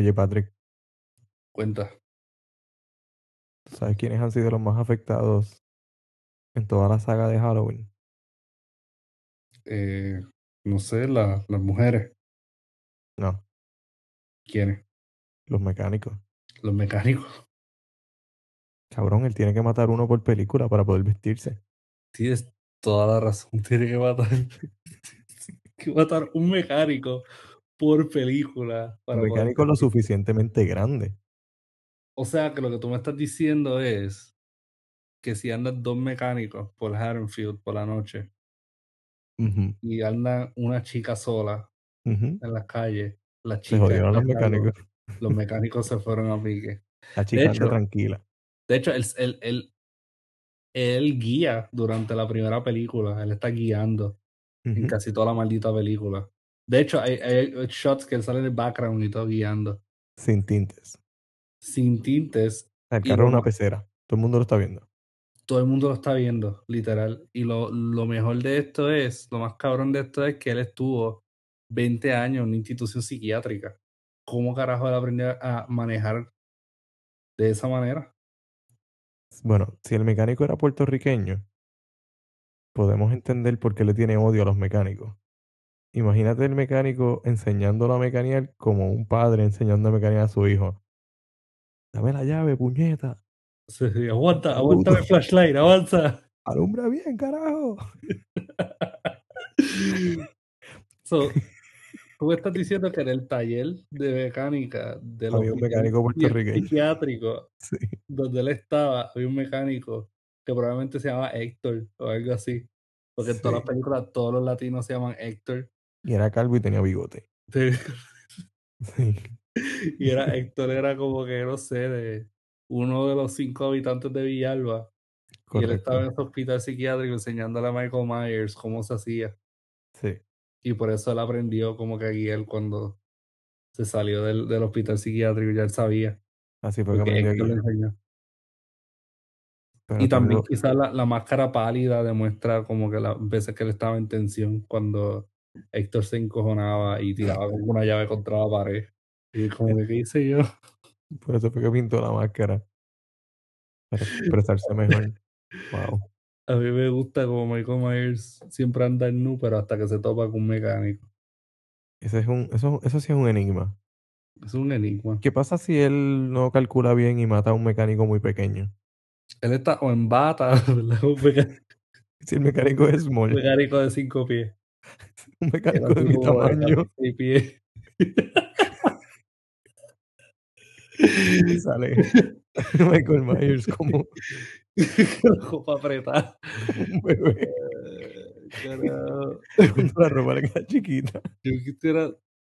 Oye, Patrick, Cuenta. ¿tú sabes quiénes han sido los más afectados en toda la saga de Halloween? Eh, no sé, la- las mujeres. No, ¿Quiénes? los mecánicos. Los mecánicos. Cabrón, él tiene que matar uno por película para poder vestirse. Tienes toda la razón. Tiene que matar. tiene que matar un mecánico por película. Un Para poder mecánico lo suficientemente grande. O sea que lo que tú me estás diciendo es que si andan dos mecánicos por Haddonfield por la noche y andan una chica sola en las calles, la Se chica jodieron los mecánicos. los mecánicos se fueron a pique. La De chica anda hecho, tranquila. de hecho, él, él, él, él guía durante la primera película. Él está guiando en Ujú. casi toda la maldita película. De hecho, hay, hay shots que él sale en el background y todo guiando. Sin tintes. Sin tintes. El Y carro es una pecera. Todo el mundo lo está viendo. todo el mundo lo está viendo, literal. Y lo, lo mejor de esto es, lo más cabrón de esto es que él estuvo 20 años en una institución psiquiátrica. ¿Cómo carajo él aprendió a manejar de esa manera? Bueno, si el mecánico era puertorriqueño, podemos entender por qué le tiene odio a los mecánicos. Imagínate el mecánico enseñándolo a mecanear como un padre enseñando a mecanear a su hijo. Dame la llave, puñeta. Sí, sí, aguanta, aguanta el flashlight, avanza. Alumbra bien, carajo. So, tú estás diciendo que en el taller de mecánica Había un hospital mecánico puertorriqueño. psiquiátrico Sí, donde él estaba, había un mecánico que probablemente se llamaba Héctor o algo así. Porque en todas las películas todos los latinos se llaman Héctor. Y era calvo y tenía bigote. Sí. Sí. y era Héctor era como que, no sé, de uno de los cinco habitantes de Villalba. Y él estaba en ese hospital psiquiátrico enseñándole a Michael Myers cómo se hacía. Sí. Y por eso él aprendió como que a guiar cuando se salió del, del hospital psiquiátrico, ya él sabía. Así fue que Héctor le enseñó. Pero Y también quizás la, la máscara pálida demuestra como que las veces que él estaba en tensión cuando Héctor se encojonaba y tiraba como una llave contra la pared. Y como que, ¿qué hice yo? por eso fue que pintó la máscara. Para expresarse mejor. Wow. A mí me gusta como Michael Myers siempre anda en nu, pero hasta que se topa con un mecánico. Ese es un, eso, eso sí es un enigma. Es un enigma. ¿Qué pasa si él no calcula bien y mata a un mecánico muy pequeño? Él está o en bata, ¿verdad? Un Si el mecánico es un small, mecánico de cinco pies. Era mecánico de mi de tamaño, pies. y sale Michael Myers como Con la ropa apretada. un bebé Eh, cuando la ropa le queda chiquita. Yo quisiera, o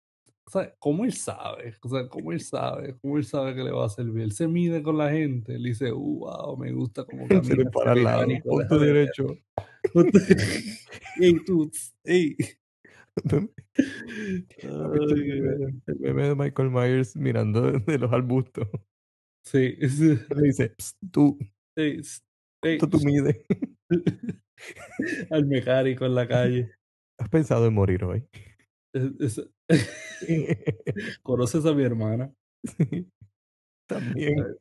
sea, ¿cómo él sabe? O sea, ¿cómo él sabe? ¿Cómo él sabe que le va a servir? Él se mide con la gente, él dice, uh, wow, me gusta cómo Se le camina para al lado, ver". derecho. ey, tú, ey. ¿Has visto el meme, de Michael Myers mirando de los arbustos? sí, sí, Le dice, "Psst, tú, ey, ey, ¿cuánto tú mides? al mecánico en la calle. ¿Has pensado en morir hoy? Es- es- ¿Conoces a mi hermana? Sí. También.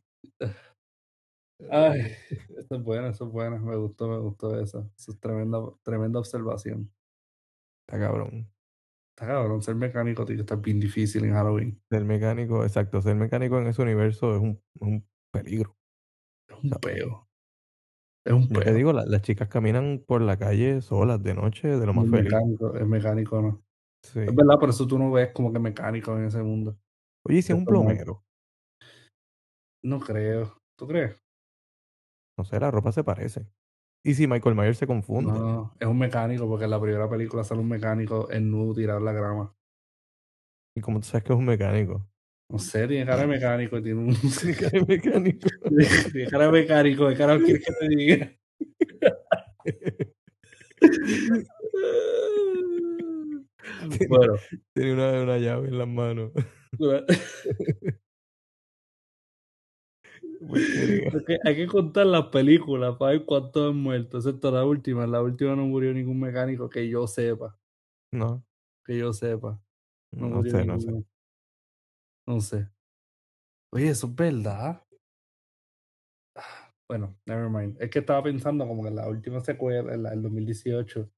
Ay, eso es buena, eso es buena. Me gustó, me gustó esa. Eso es tremenda, tremenda observación. Está cabrón. Está cabrón, ser mecánico tiene que estar bien difícil en Halloween. Ser mecánico, exacto, ser mecánico en ese universo es un, es un peligro. Es un peo. Es un Yo te peo. digo, la- las chicas caminan por la calle solas de noche de lo más el feliz. mecánico, el mecánico no. Sí. Es verdad, por eso tú no ves como que mecánico en ese mundo. Oye, ¿y si es un plomero? No creo. ¿Tú crees? No sé, la ropa se parece. ¿Y si Michael Myers se confunde? No, es un mecánico porque en la primera película sale un mecánico en nudo tirar la grama. ¿Y cómo tú sabes que es un mecánico? No sé, tiene cara de mecánico, tiene un... Tiene cara de mecánico. tiene cara de mecánico, ¿qué carajo quieres que te diga? bueno, Tiene una, una llave en las manos. Porque hay que contar las películas para ver cuántos han muerto, excepto la última. En la última no murió ningún mecánico que yo sepa. No, Que yo sepa. No, no sé, no sé. No sé. Oye, eso es verdad. Bueno, never mind. Es que estaba pensando como que en la última secuela, en la del 2018,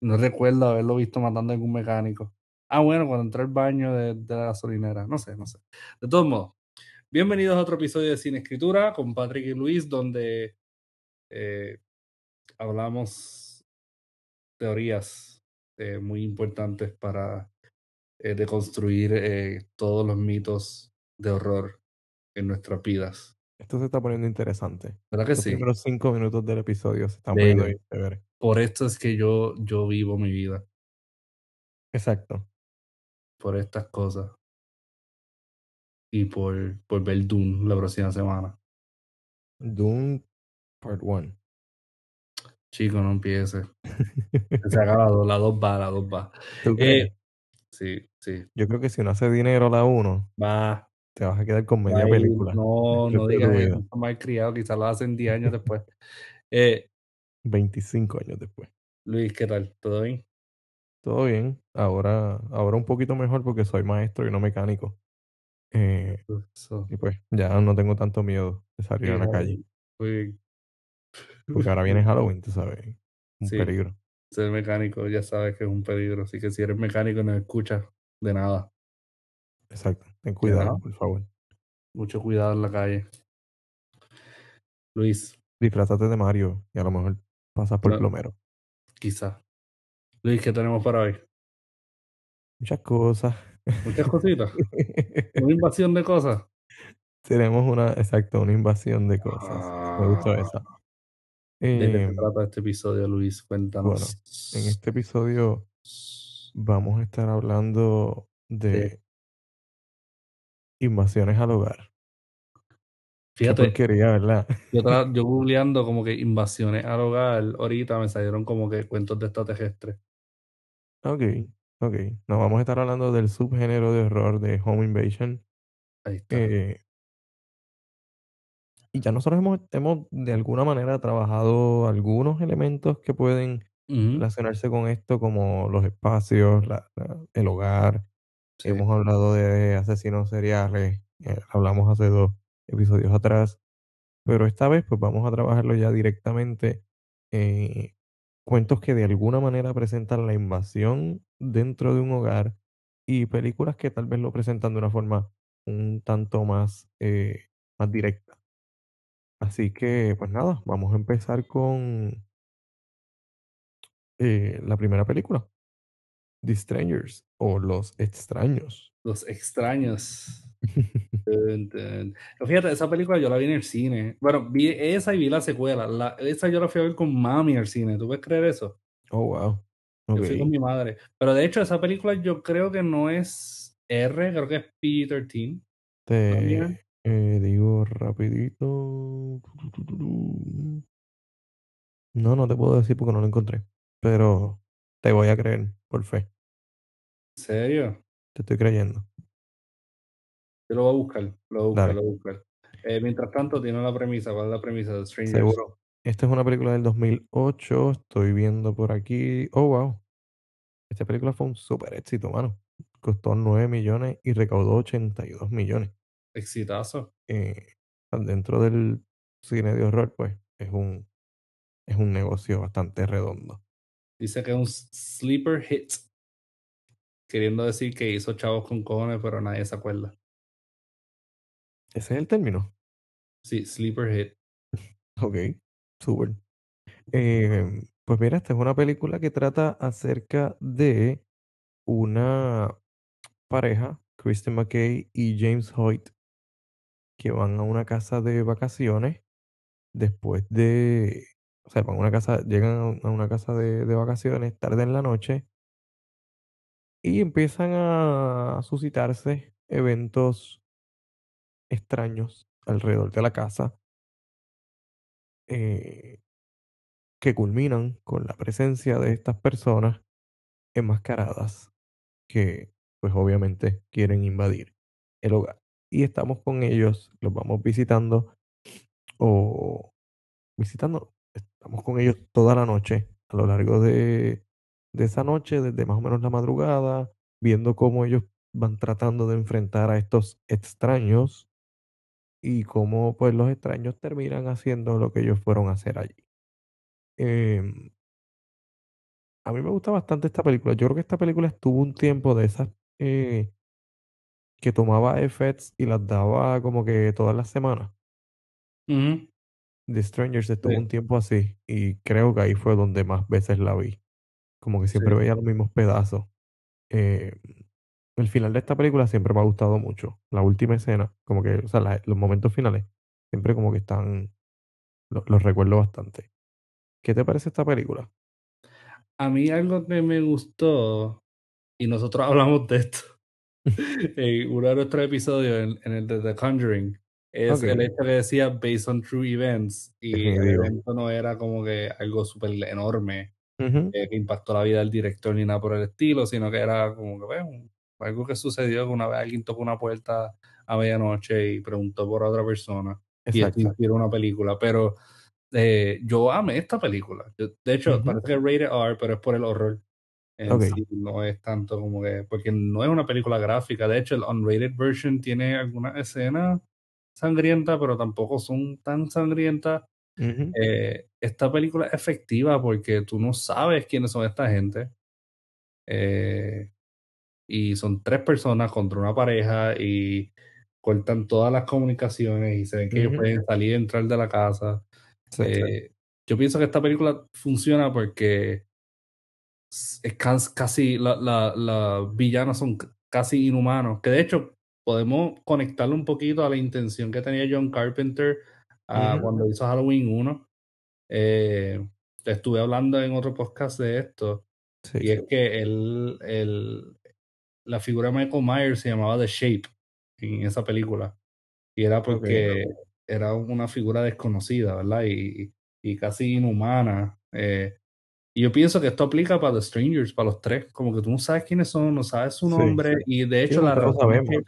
no recuerdo haberlo visto matando a algún mecánico. Ah, bueno, cuando entró al baño de, de la gasolinera. No sé, no sé. De todos modos, bienvenidos a otro episodio de Cine Escritura con Patrick y Luis, donde eh, hablamos teorías eh, muy importantes para eh, deconstruir todos los mitos de horror en nuestras vidas. Esto se está poniendo interesante. ¿Verdad que Los sí? primeros cinco minutos del episodio se están De- poniendo bien. Por esto es que yo, yo vivo mi vida, Exacto. por estas cosas. Y por, por ver Dune la próxima semana. Doom Part 1. Chico, no empiece. Se haga la 2, la 2 va, la 2 va. ¿Tú Eh, sí, sí. Yo creo que si no hace dinero la 1, Va. te vas a quedar con media película. No, no digas eso. Está mal criado, quizás lo hacen 10 años después. Eh, 25 años después. Luis, ¿qué tal? ¿Todo bien? Todo bien. Ahora, ahora un poquito mejor porque soy maestro y no mecánico. Eh, Eso. y pues ya no tengo tanto miedo de salir a la calle. Muy bien. Porque ahora viene Halloween, tú sabes. Un Sí. peligro. Ser mecánico ya sabes que es un peligro. Así que si eres mecánico no escuchas de nada. Exacto. Ten cuidado, por favor. Mucho cuidado en la calle. Luis, Disfrázate de Mario y a lo mejor pasas por No. plomero. quizá. Luis, ¿qué tenemos para hoy? Muchas cosas. Muchas cositas. Una invasión de cosas. Tenemos una, exacto, una invasión de cosas. Me gustó Ah. esa. ¿De qué se Eh, trata este episodio, Luis? Cuéntanos. en este episodio vamos a estar hablando de invasiones al hogar. Fíjate, ¿verdad? yo, yo googleando como que invasiones al hogar, ahorita me salieron como que cuentos de extraterrestres. Ok, ok. Nos vamos a estar hablando del subgénero de horror de Home Invasion. Ahí está. Eh, y ya nosotros hemos, hemos de alguna manera trabajado algunos elementos que pueden relacionarse con esto, como los espacios, la- la- el hogar. sí. Hemos hablado de asesinos seriales, eh, hablamos hace dos episodios atrás, pero esta vez pues vamos a trabajarlo ya directamente en cuentos que de alguna manera presentan la invasión dentro de un hogar y películas que tal vez lo presentan de una forma un tanto más, eh, más directa. Así que pues nada, vamos a empezar con eh, la primera película, The Strangers o Los Extraños. Los extraños. Fíjate, esa película yo la vi en el cine. Bueno, vi esa y vi la secuela. La- esa yo la fui a ver con mami al cine. ¿Tú puedes creer eso? Oh, wow. Yo fui con mi madre. Pero de hecho, esa película yo creo que no es R, creo que es PG-13. Te eh, digo rapidito. No, no te puedo decir porque no lo encontré. Pero te voy a creer, por fe. ¿En serio? Te estoy creyendo. Yo lo voy a buscar. Lo voy a buscar, lo voy a buscar. Eh, mientras tanto, tiene la premisa. ¿Cuál es la premisa de Strangers? Seguro. Esta es una película del 2008. Estoy viendo por aquí. Oh, wow. Esta película fue un súper éxito, mano. Costó 9 millones y recaudó 82 millones. Exitazo. Eh, dentro del cine de horror, pues es un, es un negocio bastante redondo. Dice que es un sleeper hit. Queriendo decir que hizo chavos con cojones, pero nadie se acuerda. Ese es el término. Sí, sleeper hit. Ok, súper. Eh, pues mira, esta es una película que trata acerca de una pareja, Kristen McKay y James Hoyt, que van a una casa de vacaciones después de, o sea, van a una casa, llegan a una casa de, de vacaciones tarde en la noche y empiezan a suscitarse eventos extraños alrededor de la casa eh, que culminan con la presencia de estas personas enmascaradas que pues obviamente quieren invadir el hogar. Y estamos con ellos, los vamos visitando o visitando, estamos con ellos toda la noche, a lo largo de, de esa noche, desde más o menos la madrugada, viendo cómo ellos van tratando de enfrentar a estos extraños y cómo, pues, los extraños terminan haciendo lo que ellos fueron a hacer allí. Em, a mí me gusta bastante esta película. Yo creo que esta película estuvo un tiempo de esas, eh, que tomaba FX y las daba como que todas las semanas. The Strangers estuvo Sí, un tiempo así, y creo que ahí fue donde más veces la vi. Como que siempre sí. veía los mismos pedazos. Eh, el final de esta película siempre me ha gustado mucho. La última escena, como que, o sea, la- los momentos finales, siempre como que están, lo- los recuerdo bastante. ¿Qué te parece esta película? A mí algo que me gustó, y nosotros hablamos de esto en uno de nuestros episodios, en, en el de The Conjuring, es el Ok, hecho que decía based on true events, y el evento no era como que algo súper enorme eh, que impactó la vida del director ni nada por el estilo, sino que era como que pues, un- algo que sucedió que una vez alguien tocó una puerta a medianoche y preguntó por otra persona, y Exacto. inspiró una película, pero eh, yo amé esta película. Yo- de hecho, Ujú, parece que es rated R, pero es por el horror en Ok, sí, no es tanto como que, porque no es una película gráfica. De hecho, el unrated version tiene algunas escenas sangrientas, pero tampoco son tan sangrientas. ujú, Eh, esta película es efectiva porque tú no sabes quiénes son esta gente. eh, y son tres personas contra una pareja y cortan todas las comunicaciones y se ven que ellos pueden salir y entrar de la casa. sí, Eh, yo pienso que esta película funciona porque es cas- casi, la, la, la villanos son casi inhumanos, que de hecho podemos conectarlo un poquito a la intención que tenía John Carpenter cuando hizo Halloween uno. Eh, estuve hablando en otro podcast de esto, sí, y es que él, él- la figura de Michael Myers se llamaba The Shape en esa película, y era porque era una figura desconocida, ¿verdad? Y, y casi inhumana. eh, y yo pienso que esto aplica para The Strangers, para los tres, como que tú no sabes quiénes son, no sabes su sí, nombre, y de sí, hecho las nunca lo razones que,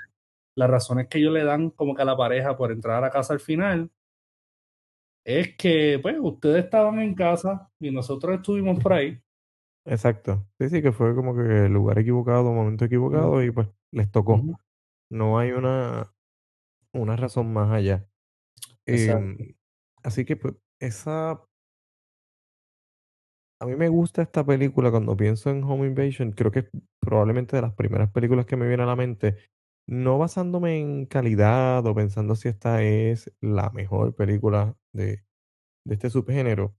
las razones que ellos le dan como que a la pareja por entrar a la casa al final es que, pues, ustedes estaban en casa y nosotros estuvimos por ahí. Exacto. Sí, sí, que fue como que el lugar equivocado, momento equivocado y pues les tocó. No hay una, una razón más allá. Em, exacto. así que pues esa, a mí me gusta esta película cuando pienso en Home Invasion, creo que es probablemente de las primeras películas que me viene a la mente, no basándome en calidad o pensando si esta es la mejor película de, de este subgénero,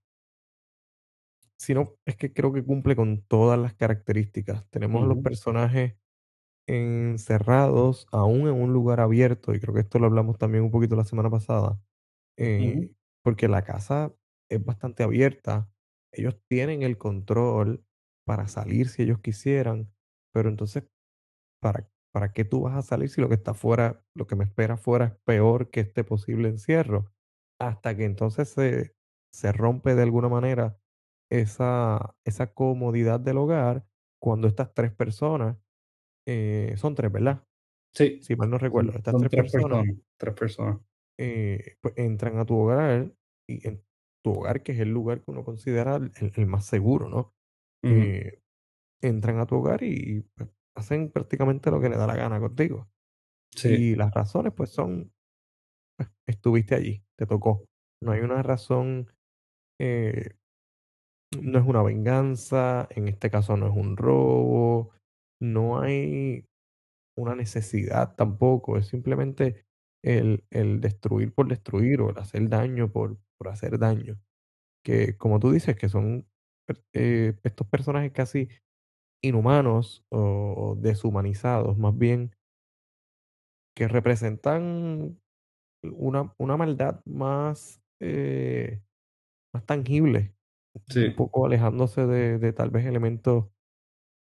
sino es que creo que cumple con todas las características. Tenemos a los personajes encerrados aún en un lugar abierto, y creo que esto lo hablamos también un poquito la semana pasada, eh, porque la casa es bastante abierta, ellos tienen el control para salir si ellos quisieran, pero entonces, ¿para, para qué tú vas a salir si lo que está fuera, lo que me espera fuera es peor que este posible encierro? Hasta que entonces se, se rompe de alguna manera esa, esa comodidad del hogar cuando estas tres personas eh, son 3, ¿verdad? Sí, Si mal no recuerdo, estas son 3 tres personas, personas, tres personas. eh, pues, entran a tu hogar, y en tu hogar, que es el lugar que uno considera el el más seguro, ¿no? Eh, entran a tu hogar y, pues, hacen prácticamente lo que les da la gana contigo. Sí, Y las razones, pues, son, pues, estuviste allí, te tocó. No hay una razón, eh, no es una venganza, en este caso no es un robo, no hay una necesidad tampoco, es simplemente el, el destruir por destruir o el hacer daño por, por hacer daño. Que como tú dices, que son eh, estos personajes casi inhumanos o deshumanizados, más bien, que representan una, una maldad más, eh, más tangible, un sí. poco alejándose de, de tal vez elementos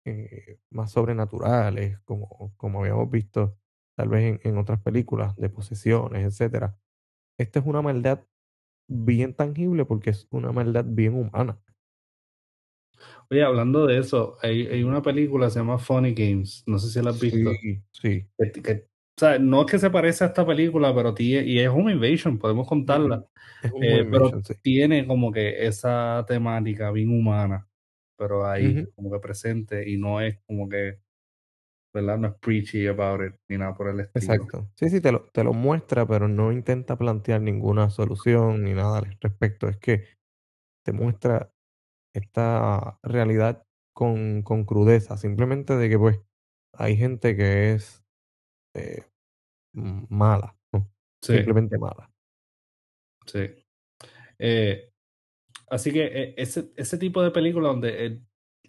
eh, más sobrenaturales, como, como habíamos visto tal vez en, en otras películas de posesiones, etcétera. Esta es una maldad bien tangible porque es una maldad bien humana. Oye, hablando de eso, hay, hay una película que se llama Funny Games, no sé si la has Sí, visto. sí. Que, que- o sea, no es que se parece a esta película, pero tiene, y es Home Invasion, podemos contarla, Es un eh, pero Invasion, sí. tiene como que esa temática bien humana, pero ahí, Ujú. como que presente, y no es como que ¿verdad? No es preachy about it ni nada por el estilo. Exacto. Sí, sí, te lo, te lo muestra, pero no intenta plantear ninguna solución ni nada al respecto. Es que te muestra esta realidad con, con crudeza, simplemente de que pues hay gente que es eh, mala, ¿no? Sí, Simplemente mala. sí. Eh, así que eh, ese, ese tipo de película donde el,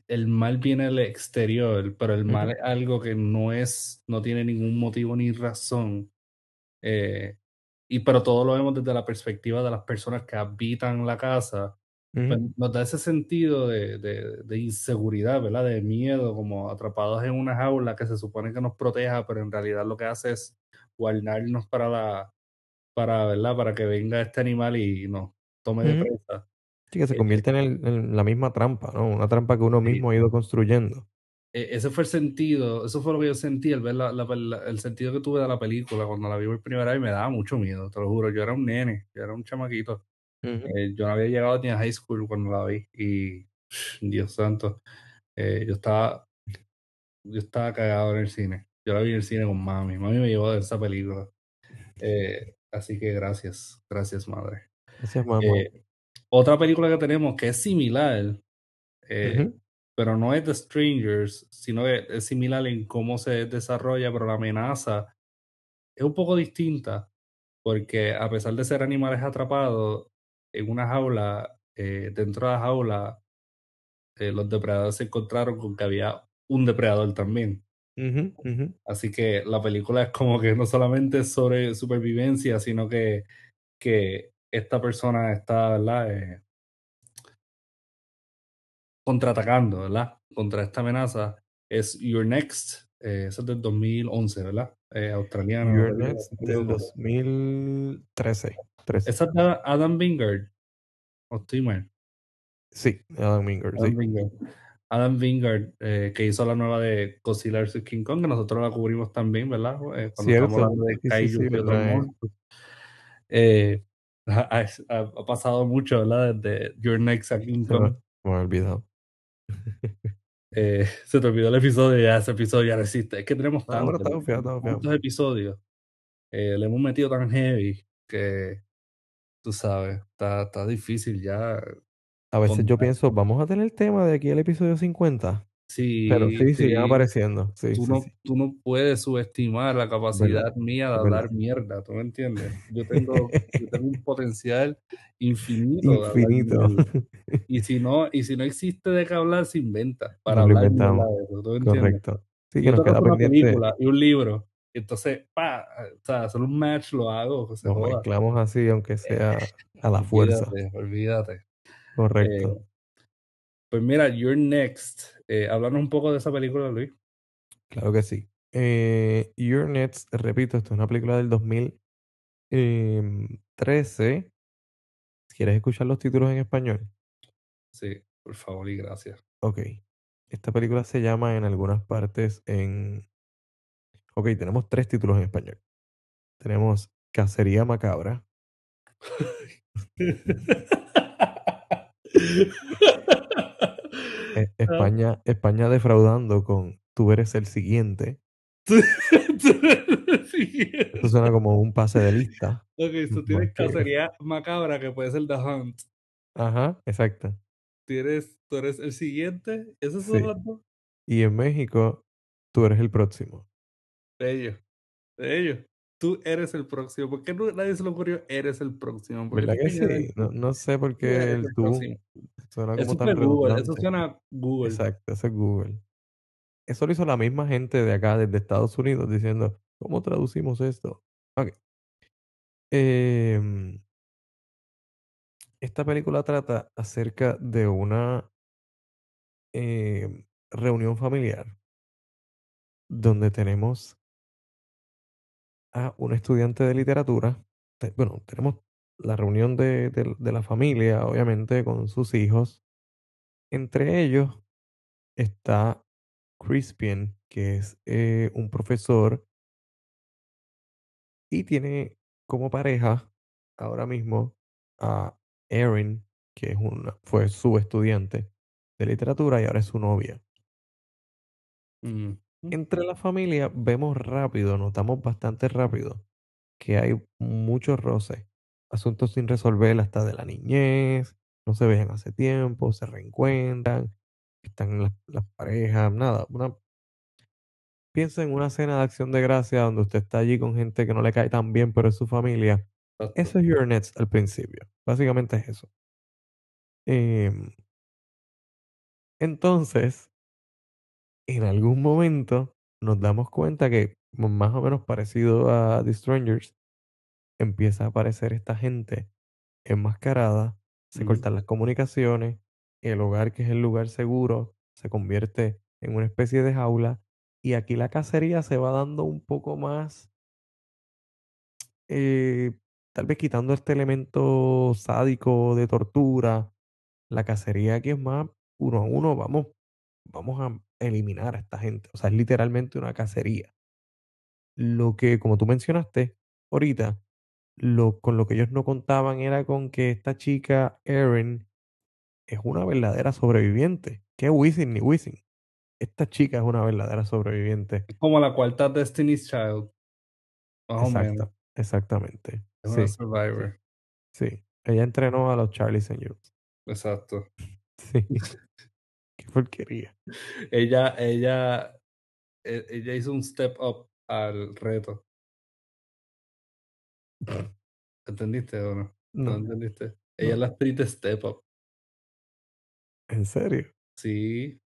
el mal viene del exterior, pero el mal es algo que no es, no tiene ningún motivo ni razón. eh, y pero todo lo vemos desde la perspectiva de las personas que habitan la casa, ujú, nos da ese sentido de, de, de inseguridad, ¿verdad? De miedo, como atrapados en una jaula que se supone que nos proteja, pero en realidad lo que hace es guardarnos para la, para, ¿verdad? Para que venga este animal y nos tome de presa. Sí, que se Eh, convierte en, el- en la misma trampa, ¿no? Una trampa que uno sí, mismo ha ido construyendo. e- ese fue el sentido, eso fue lo que yo sentí, el ver la, la- la- el sentido que tuve de la película cuando la vi por primera vez me daba mucho miedo, te lo juro, yo era un nene, yo era un chamaquito, eh, yo no había llegado ni a high school cuando la vi y Dios santo, eh, yo estaba, yo estaba cagado en el cine, yo la vi en el cine con mami, mami me llevó a ver esa película, eh, así que gracias, gracias madre. Gracias, mamá. Eh, otra película que tenemos que es similar, eh, pero no es The Strangers, sino que es similar en cómo se desarrolla, pero la amenaza es un poco distinta, porque a pesar de ser animales atrapados en una jaula, dentro de la jaula, los depredadores se encontraron con que había un depredador también. Ujú, ujú. Así que la película es como que no solamente sobre supervivencia, sino que, que esta persona está, ¿verdad? Eh, contraatacando, ¿verdad? Contra esta amenaza es Your Next, eh, esa es del 2011, ¿verdad? Eh, You're película, Next del equivoco. 2013. 13. Esa es Adam Wingard, o estoy mal, Sí, Adam Wingard, Adam sí. Wingard. Adam Wingard, eh, que hizo la nueva de Godzilla vs. King Kong, que nosotros la cubrimos también, ¿verdad? Eh, cuando estamos Cierto. hablando de Sí, sí, sí, Kaiju trae. monstruos. Eh, ha, ha- ha pasado mucho, ¿verdad? Desde Your Next a King Kong. me había olvidado. Eh, se te olvidó el episodio, ya ese episodio ya no existe. Es que tenemos tantos, tantos episodios. eh, le hemos metido tan heavy que, tú sabes, está, está difícil ya A veces yo pienso, vamos a tener tema de aquí al episodio 50. Pero Sí, sí, siguen sí, apareciendo. Sí, tú sí, no, sí. tú no puedes subestimar la verdad, capacidad mía de verdad. hablar mierda, ¿tú me entiendes? Yo tengo, yo tengo un potencial infinito Infinito. Y si no, y si no existe de qué hablar, se inventa para Nos lo hablar mierda inventamos. de eso, ¿tú me entiendes? Correcto. Sí, que nos queda una pendiente. película y un libro, entonces, pa, o sea, hacer un match lo hago, Nos mezclamos así, aunque sea a la fuerza. Olvídate, olvídate. Correcto. Eh, pues mira, You're Next. Eh, háblanos un poco de esa película, Luis. Claro que sí. Eh, Your Next, repito, esto es una película del 2013. ¿Quieres escuchar los títulos en español? Sí, por favor y gracias. Ok. Esta película se llama en algunas partes en... Ok, tenemos tres títulos en español. Tenemos Cacería Macabra. E- España, España defraudando con Tú eres el siguiente. Esto suena como un pase de lista. ok, tú tienes cacería macabra que puede ser The Hunt. Ajá, exacto. Tienes, tú eres el siguiente. ¿Esos Sí. son los dos? Y en México, tú eres el próximo. Bello. Bello. Tú eres el próximo. ¿Por qué no- nadie se le ocurrió eres el próximo? ¿Por qué ¿Verdad que sí? No, sé por qué el el tú próximo. suena como Eso tan Google. Eso suena Google. Exacto, eso es Google. Eso lo hizo la misma gente de acá, desde Estados Unidos, diciendo, ¿cómo traducimos esto? Ok. Em, esta película trata acerca de una em, reunión familiar donde tenemos a un estudiante de literatura. te- bueno, tenemos la reunión de, de- de la familia, obviamente, con sus hijos. Entre ellos está Crispian, que es eh, un profesor y tiene como pareja ahora mismo a Erin, que es una, fue su estudiante de literatura y ahora es su novia. Mm. Entre la familia vemos rápido, notamos bastante rápido que hay muchos roces, asuntos sin resolver hasta de la niñez, no se ven hace tiempo, se reencuentran, están las, las parejas, nada, una, piensa en una cena de acción de gracia donde usted está allí con gente que no le cae tan bien, pero es su familia. Eso es Your Nets al principio, básicamente es eso. Em, entonces, en algún momento nos damos cuenta que, más o menos parecido a The Strangers, empieza a aparecer esta gente enmascarada, se cortan las comunicaciones, el hogar, que es el lugar seguro, se convierte en una especie de jaula, y aquí la cacería se va dando un poco más, eh, tal vez quitando este elemento sádico de tortura. La cacería aquí es más uno a uno, vamos, vamos a eliminar a esta gente. O sea, es literalmente una cacería. Lo que, como tú mencionaste ahorita, lo, con lo que ellos no contaban era con que esta chica, Erin, es una verdadera sobreviviente. ¿Qué Wisin ni Wisin? Esta chica es una verdadera sobreviviente. Es como la cuarta Destiny's Child, más o menos. Exacta, exactamente. Es una Sí, sí, survivor. sí. Ella entrenó a los Charlie Angels. Exacto. Sí, qué porquería. Ella, ella, e- ella hizo un step up al reto. ¿Entendiste o no? ¿No No, entendiste? Ella es la actriz de Step Up. en serio. Sí.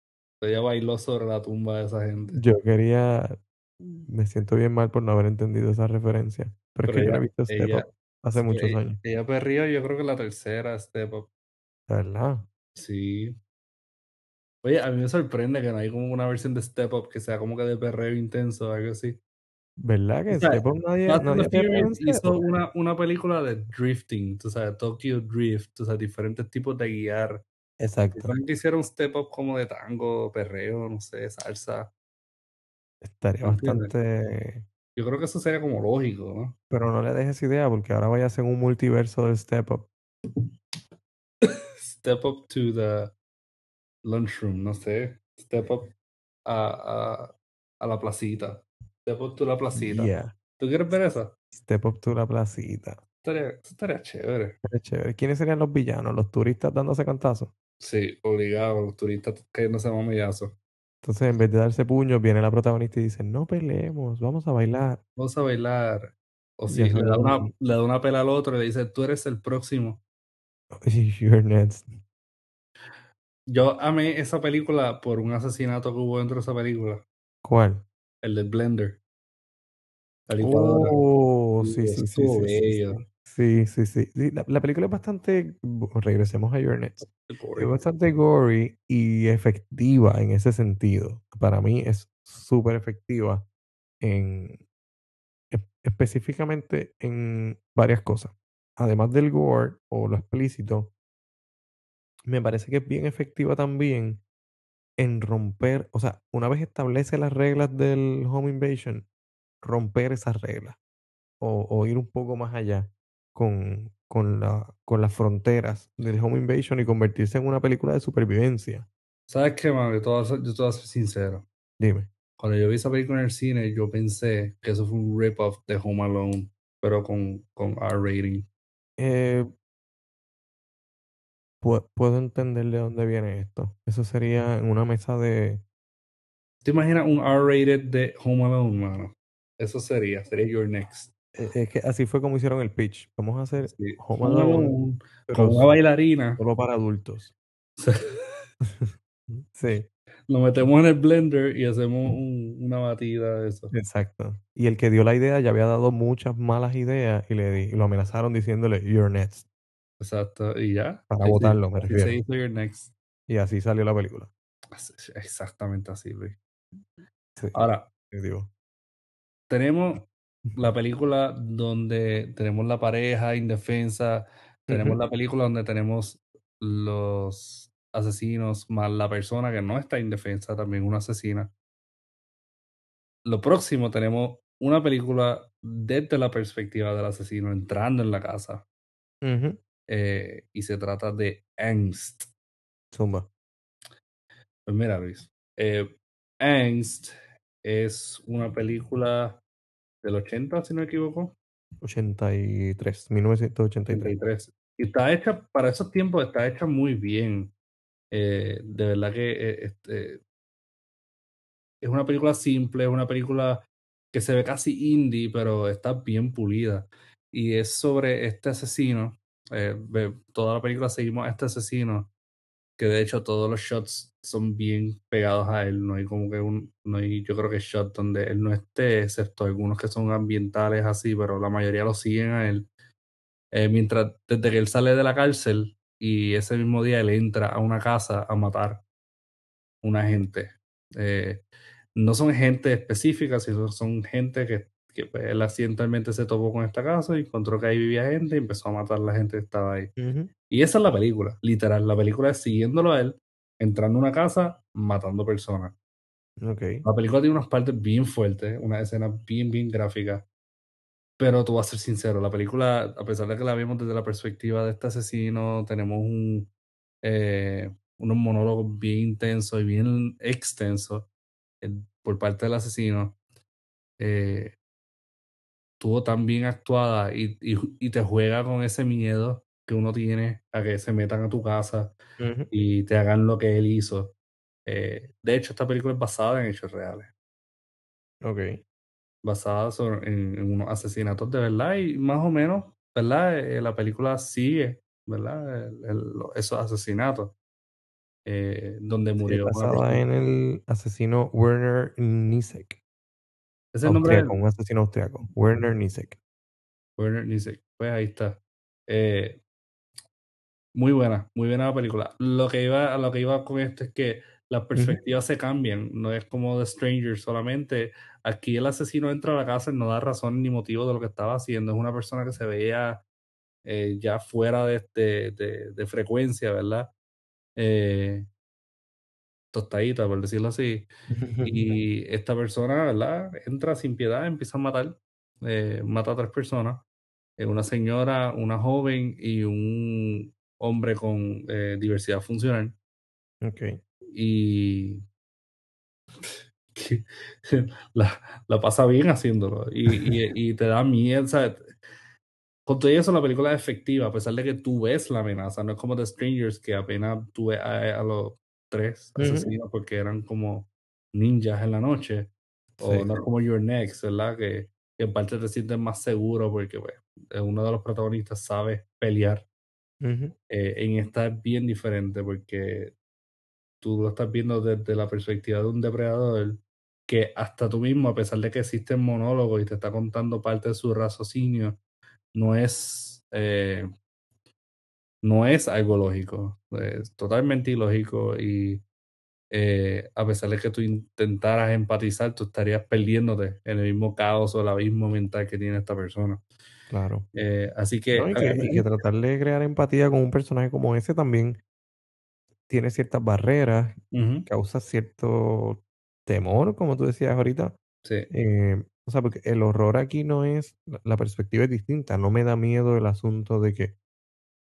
Ella bailó sobre la tumba de esa gente. Yo quería, me siento bien mal por no haber entendido esa referencia. Pero es Pero yo he visto Step ella, Up hace sí, muchos ella, años. ella perrió, yo creo que la tercera Step Up. Verdad. Sí. Oye, a mí me sorprende que no hay como una versión de Step Up que sea como que de perreo intenso o algo así. ¿Verdad que O sea, Step Up nadie, nadie Step hizo una, una película de drifting, tú sabes, Tokyo Drift, o sea, diferentes tipos de guiar. Exacto. Que hicieron step up como de tango, perreo, no sé, salsa, Estaría bastante... Yo creo que eso sería como lógico, ¿no? Pero no le dejes idea porque ahora vaya a ser un multiverso del Step Up. Step up to the lunchroom, no sé. Step up a, a, a la placita. Step up to la placita. Yeah. ¿Tú quieres ver eso? Step Up to la placita. Estaría, eso estaría chévere. Chévere. ¿Quiénes serían los villanos? ¿Los turistas dándose cantazos? Sí, obligado, los turistas cayéndose mamillazo. Entonces, en vez de darse puños, viene la protagonista y dice, no peleemos, vamos a bailar. Vamos a bailar. O si le da una, un... le da una pela al otro y le dice, tú eres el próximo. You're next. Yo amé esa película por un asesinato que hubo dentro de esa película. ¿Cuál? El del blender. La. Oh, Sí, sí, sí, sí, sí, sí, bello. sí. Sí, sí, sí. Sí, la, la película es bastante, regresemos a Your Next, es bastante gory y efectiva en ese sentido. Para mí es súper efectiva en, e- específicamente en varias cosas. Además del gore o lo explícito, me parece que es bien efectiva también en romper, o sea, una vez establece las reglas del home invasion, romper esas reglas o, o ir un poco más allá con, con, la, con las fronteras del home invasion y convertirse en una película de supervivencia. ¿Sabes qué, mano? Yo te voy a ser, sincero. Dime. Cuando yo vi esa película en el cine, yo pensé que eso fue un rip-off de Home Alone, pero con, con R-rating. Eh, pu- puedo entender de dónde viene esto. Eso sería en una mesa de... ¿Te imaginas un R-rated de Home Alone, mano? Eso sería, sería Your Next. eh, Es que así fue como hicieron el pitch. Vamos a hacer Sí, Home Alone, pero con una bailarina. solo para adultos. Sí, Lo metemos en el blender y hacemos un- una batida de eso. exacto. Y el que dio la idea ya había dado muchas malas ideas y le di- y lo amenazaron diciéndole, you're next. Exacto, y ya. Para votarlo, me refiero. hizo Your Next. Y así salió la película. Exactamente así, Luis. Sí, Ahora, digo. tenemos la película donde tenemos la pareja indefensa, tenemos la película donde tenemos los asesinos más la persona que no está indefensa, también una asesina. Lo próximo tenemos una película desde la perspectiva del asesino entrando en la casa Ujú. Eh, y se trata de Angst. Zumba. Pues mira, Luis, eh, Angst es una película del 80, si no me equivoco. 83, 1983. 83. Y está hecha, para esos tiempos, está hecha muy bien. Eh, de verdad que eh, este, es una película simple, es una película que se ve casi indie, pero está bien pulida. Y es sobre este asesino. Eh, toda la película seguimos a este asesino, que de hecho todos los shots son bien pegados a él. No hay como que un, no hay, yo creo que shot donde él no esté, excepto algunos que son ambientales así, pero la mayoría lo siguen a él. Eh, mientras, desde que él sale de la cárcel y ese mismo día él entra a una casa a matar una gente. Eh, no son gente específica, sino son gente que, que pues, él accidentalmente se topó con esta casa y encontró que ahí vivía gente y empezó a matar a la gente que estaba ahí. Y esa es la película, literal. La película es siguiéndolo a él, entrando a una casa, matando personas. La película tiene unas partes bien fuertes, unas escenas bien, bien gráficas. Pero tú vas a ser sincero, la película, a pesar de que la vimos desde la perspectiva de este asesino, tenemos un, eh, unos monólogos bien intensos y bien extensos eh, por parte del asesino. eh, estuvo tan bien actuada y, y, y te juega con ese miedo que uno tiene a que se metan a tu casa y te hagan lo que él hizo. Eh, de hecho, esta película es basada en hechos reales. Ok. basada sobre- en, en unos asesinatos de verdad y más o menos, ¿verdad? Eh, la película sigue, ¿verdad? El- el- lo- esos asesinatos eh, donde Sí, murió una basada en el asesino Werner Nisek. Ese es el nombre de Austriaco, él, un asesino austriaco. Werner Nisek. Werner Nisek. Pues ahí está. Eh, muy buena, muy buena la película. Lo que iba, lo que iba con esto es que las perspectivas se cambian, no es como The Stranger solamente. Aquí el asesino entra a la casa y no da razón ni motivo de lo que estaba haciendo. Es una persona que se veía eh, ya fuera de, de, de- de frecuencia, ¿verdad? Eh, tostadita, por decirlo así. Y esta persona, ¿verdad? Entra sin piedad, empieza a matar, eh, mata a tres personas, eh, una señora, una joven y un hombre con eh, diversidad funcional. Ok. Y la, la pasa bien haciéndolo. Y, y, y te da miedo, ¿sabes? Con todo eso, la película es efectiva, a pesar de que tú ves la amenaza. No es como The Strangers, que apenas tú ves a, a los tres asesinos porque eran como ninjas en la noche. O Sí. no como Your Next, ¿verdad? Que, que en parte te sientes más seguro porque pues, eh, uno de los protagonistas sabe pelear. Ujú, Eh, en esta es bien diferente porque tú lo estás viendo desde la perspectiva de un depredador que hasta tú mismo, a pesar de que existe un monólogo y te está contando parte de su raciocinio, no es, eh, no es algo lógico, es totalmente ilógico y eh, a pesar de que tú intentaras empatizar, tú estarías perdiéndote en el mismo caos o el abismo mental que tiene esta persona. Claro. Eh, así que, No, y que, y tratar de crear empatía con un personaje como ese también tiene ciertas barreras, causa cierto temor, como tú decías ahorita. sí, Eh, o sea, porque el horror aquí no es, la perspectiva es distinta. No me da miedo el asunto de que,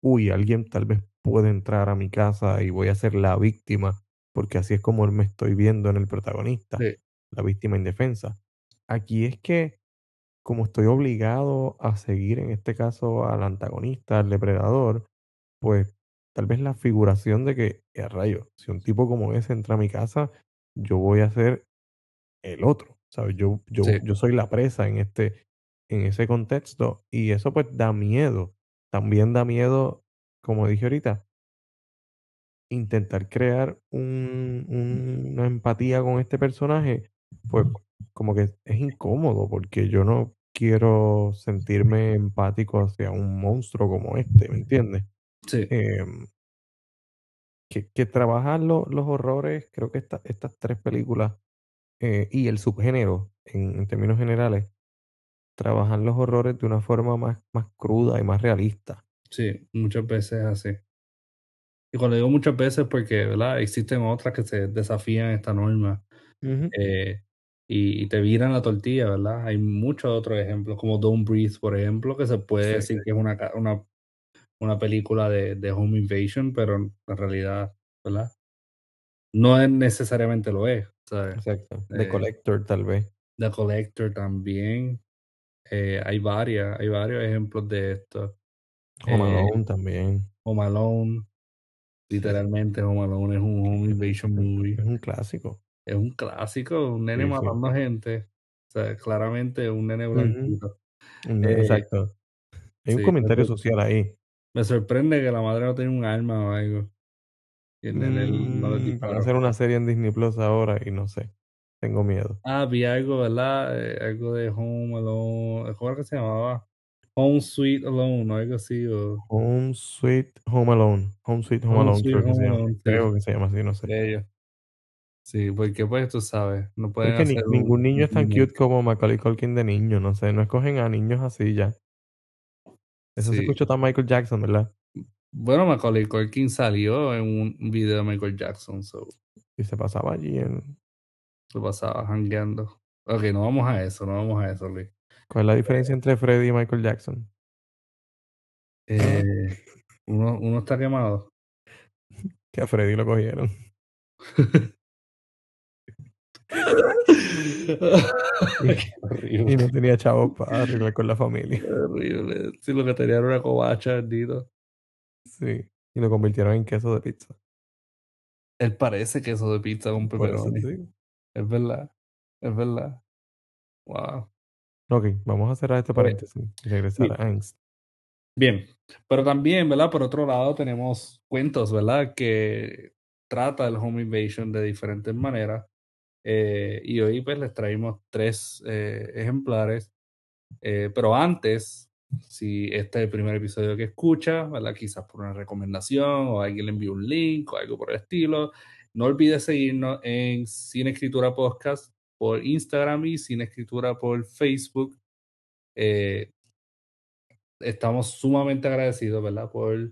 uy, alguien tal vez puede entrar a mi casa y voy a ser la víctima, porque así es como me estoy viendo en el protagonista, sí, la víctima indefensa. Aquí es que, como estoy obligado a seguir en este caso al antagonista, al depredador, pues tal vez la figuración de que, a rayo, si un tipo como ese entra a mi casa, yo voy a ser el otro, ¿sabes? Yo, yo, sí, yo soy la presa en este, en ese contexto y eso pues da miedo. También da miedo, como dije ahorita, intentar crear un- un- una empatía con este personaje, pues como que es incómodo porque yo no quiero sentirme empático hacia un monstruo como este, ¿me entiendes? sí, Em, que, que trabajar lo- los horrores, creo que esta- estas tres películas eh, y el subgénero en, en términos generales, trabajan los horrores de una forma más, más cruda y más realista. sí, muchas veces así. Y cuando digo muchas veces porque, ¿verdad? Existen otras que se desafían esta norma eh, y, y te viran la tortilla, ¿verdad? Hay muchos otros ejemplos, como Don't Breathe, por ejemplo, que se puede Sí, decir que es una, una, una película de, de home invasion, pero en realidad, ¿verdad? No es necesariamente lo es. ¿sabes? Exacto. The Eh, Collector, tal vez. The Collector también. Eh, hay varias, hay varios ejemplos de esto. Home Eh, Alone también. Home Alone, literalmente Home Alone es un home invasion movie. Es un clásico. Es un clásico, un nene Sí, sí. matando gente. O sea, claramente un nene blanquito. Eh, Exacto. Hay un comentario me, social ahí. me sorprende que la madre no tenga un arma o algo. Y el nene no le Mm, van a hacer una serie en Disney Plus ahora y no sé. Tengo miedo. Ah, vi algo, ¿verdad? Eh, algo de Home Alone. ¿Cómo era que se llamaba? Home Sweet Alone, o algo así. O Home Sweet Home Alone. Home Sweet Home, Home Alone, Sweet creo que se Home. Alone, sí. Creo que se llama así, no sé. Sí, porque pues tú sabes, no pueden hacer un, ningún niño es tan cute como Macaulay Culkin de niño, no sé, no escogen a niños así ya. Eso se Sí. escuchó tan Michael Jackson, ¿verdad? Bueno, Macaulay Culkin salió en un video de Michael Jackson, so Y se pasaba allí en... se pasaba jangueando. Ok, no vamos a eso, no vamos a eso, Luis. ¿Cuál es la diferencia entre Freddy y Michael Jackson? Eh, uno, uno está quemado. Que a Freddy lo cogieron. Y no tenía chavos para arreglar con la familia. Qué horrible. Sí, lo que tenía era una covacha, bendito. Sí. Y lo convirtieron en queso de pizza. Él parece queso de pizza con pepperoni. sí. Es verdad. Es verdad. Wow. Ok, vamos a cerrar este Pues, paréntesis y regresar a Angst. Bien, pero también, ¿verdad? Por otro lado, tenemos cuentos, ¿verdad? Que trata el home invasion de diferentes maneras. Eh, y hoy, pues, les traemos tres eh, ejemplares. Eh, pero antes, si este es el primer episodio que escucha, ¿verdad? Quizás por una recomendación o alguien le envió un link o algo por el estilo, no olvides seguirnos en Sin Escritura Podcast por Instagram y Sin Escritura por Facebook. Eh, estamos sumamente agradecidos, ¿verdad? Por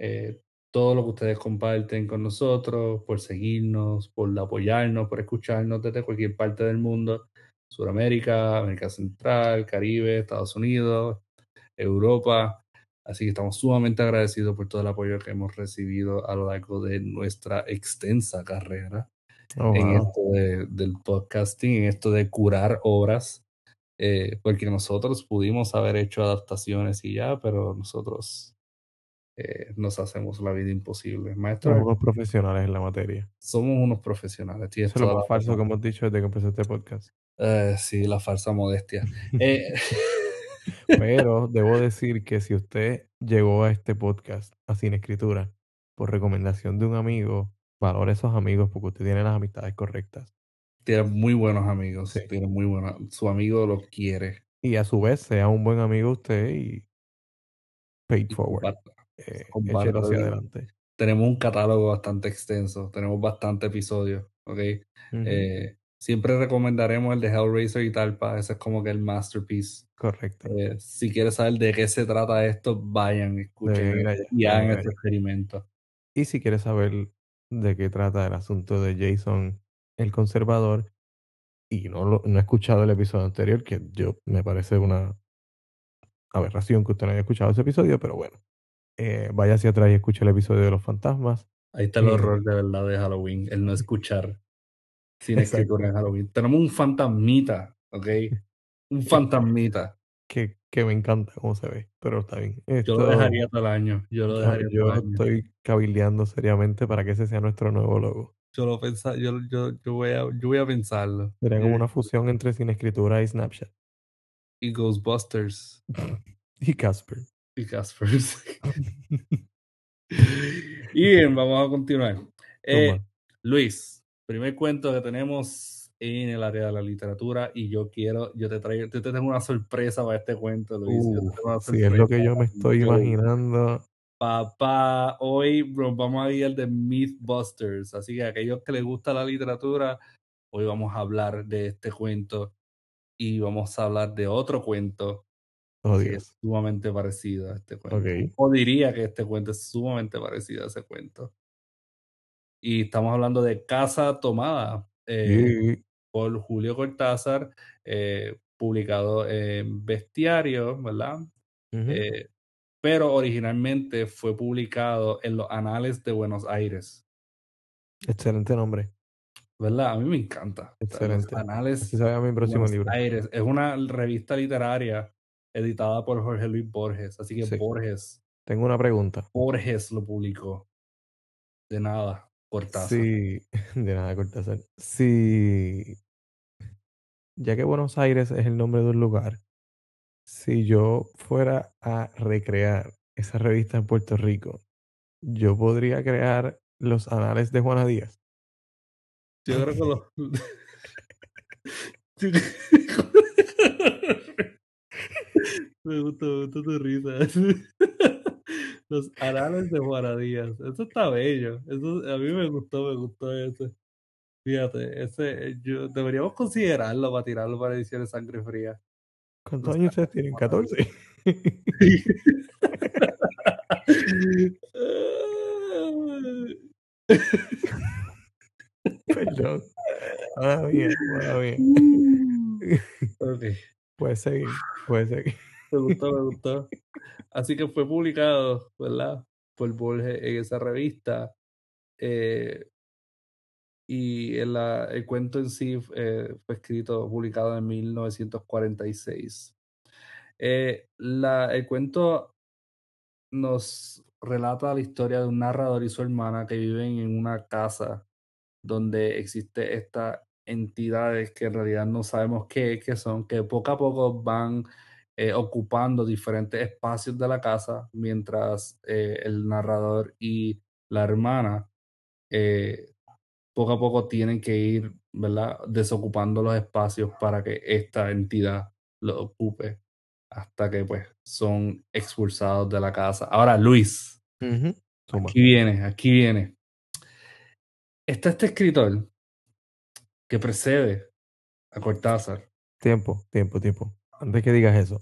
eh, todo lo que ustedes comparten con nosotros, por seguirnos, por apoyarnos, por escucharnos desde cualquier parte del mundo. Sudamérica, América Central, Caribe, Estados Unidos, Europa. Así que estamos sumamente agradecidos por todo el apoyo que hemos recibido a lo largo de nuestra extensa carrera Oh, en wow. esto de- del podcasting, en esto de curar obras, eh, porque nosotros pudimos haber hecho adaptaciones y ya, pero nosotros eh, nos hacemos la vida imposible. Maestro, Somos unos profesionales en la materia. somos unos profesionales. Eso es lo más falso que hemos dicho desde que empezó este podcast. Eh, sí, la falsa modestia. Eh, Pero debo decir que si usted llegó a este podcast a Sin Escritura por recomendación de un amigo, valore esos amigos porque usted tiene las amistades correctas. tiene muy buenos amigos. Sí. Tiene muy buenos. Su amigo lo quiere. Y a su vez sea un buen amigo usted y paid forward. comparta. Eh, hacia adelante. Tenemos un catálogo bastante extenso. Tenemos bastantes episodios. ¿ok? Eh, siempre recomendaremos el de Hellraiser y Talpa. Ese es como que el masterpiece. Correcto. Eh, si quieres saber de qué se trata esto, vayan, escuchen allá, y hagan este experimento. Y si quieres saber de qué trata el asunto de Jason el conservador y no, lo, no he escuchado el episodio anterior, que yo me parece una aberración que usted no haya escuchado ese episodio, pero bueno, eh, vaya hacia atrás y escuche el episodio de los fantasmas. Ahí está el horror de verdad de Halloween, el no escuchar sin Exacto. escritura en Halloween. Tenemos un fantasmita, ¿ok? Un fantasmita. Que, que me encanta cómo se ve, pero está bien. Yo lo dejaría todo el año. Yo lo yo, dejaría todo yo el año. estoy cabildeando seriamente para que ese sea nuestro nuevo logo. Yo lo pensa- yo, yo, yo voy a, yo voy a pensarlo. Sería como Eh, una fusión entre Sin Escritura y Snapchat. Y Ghostbusters Y Casper. y Caspers. y bien, vamos a continuar. Eh. Luis, primer cuento que tenemos en el área de la literatura y yo quiero, yo te traigo, yo te tengo una sorpresa para este cuento, Luis. Una si es lo que yo me estoy Yo- imaginando. Papá, hoy bro, vamos a ir al de Mythbusters, así que a aquellos que les gusta la literatura, hoy vamos a hablar de este cuento y vamos a hablar de otro cuento Oh, que es sumamente parecido a este cuento. Ok. O diría que este cuento es sumamente parecido a ese cuento. Y estamos hablando de Casa Tomada eh, por Julio Cortázar, eh, publicado en Bestiario, ¿verdad? Eh, pero originalmente fue publicado en los Anales de Buenos Aires. Excelente nombre. ¿verdad? A mí me encanta. Los Excelente. Así Anales se mi de próximo Buenos libro. Aires. Es una revista literaria editada por Jorge Luis Borges. Así que Sí. Borges, Tengo una pregunta. Borges lo publicó. De nada, Cortázar. Sí, de nada, Cortázar. Sí, ya que Buenos Aires es el nombre de un lugar, si yo fuera a recrear esa revista en Puerto Rico, yo podría crear los anales de Juana Díaz. Yo creo que lo. me gusta, me gusta tu risa. Los anales de Juana Díaz. Eso está bello. Eso, a mí me gustó, me gustó ese. Fíjate, ese, yo, deberíamos considerarlo para tirarlo para ediciones sangre fría. ¿Cuántos años ustedes tienen? Juana Díaz. 14. Perdón. Mala mía, mala mía. ok, Puedes seguir, puedes seguir. Me gustó, me gustó. Así que fue publicado, ¿verdad? Por Borges en esa revista. eh, y en la- el cuento en sí eh, fue escrito, publicado en 1946. Eh, la, el cuento nos relata la historia de un narrador y su hermana que viven en una casa donde existe estas entidades que en realidad no sabemos qué, qué son, que poco a poco van eh, ocupando diferentes espacios de la casa mientras eh, el narrador y la hermana eh, poco a poco tienen que ir, ¿verdad? Desocupando los espacios para que esta entidad lo ocupe hasta que pues son expulsados de la casa. Ahora, Luis, aquí viene, aquí viene. Está este escritor que precede a Cortázar. Tiempo, tiempo, tiempo. Antes que digas eso,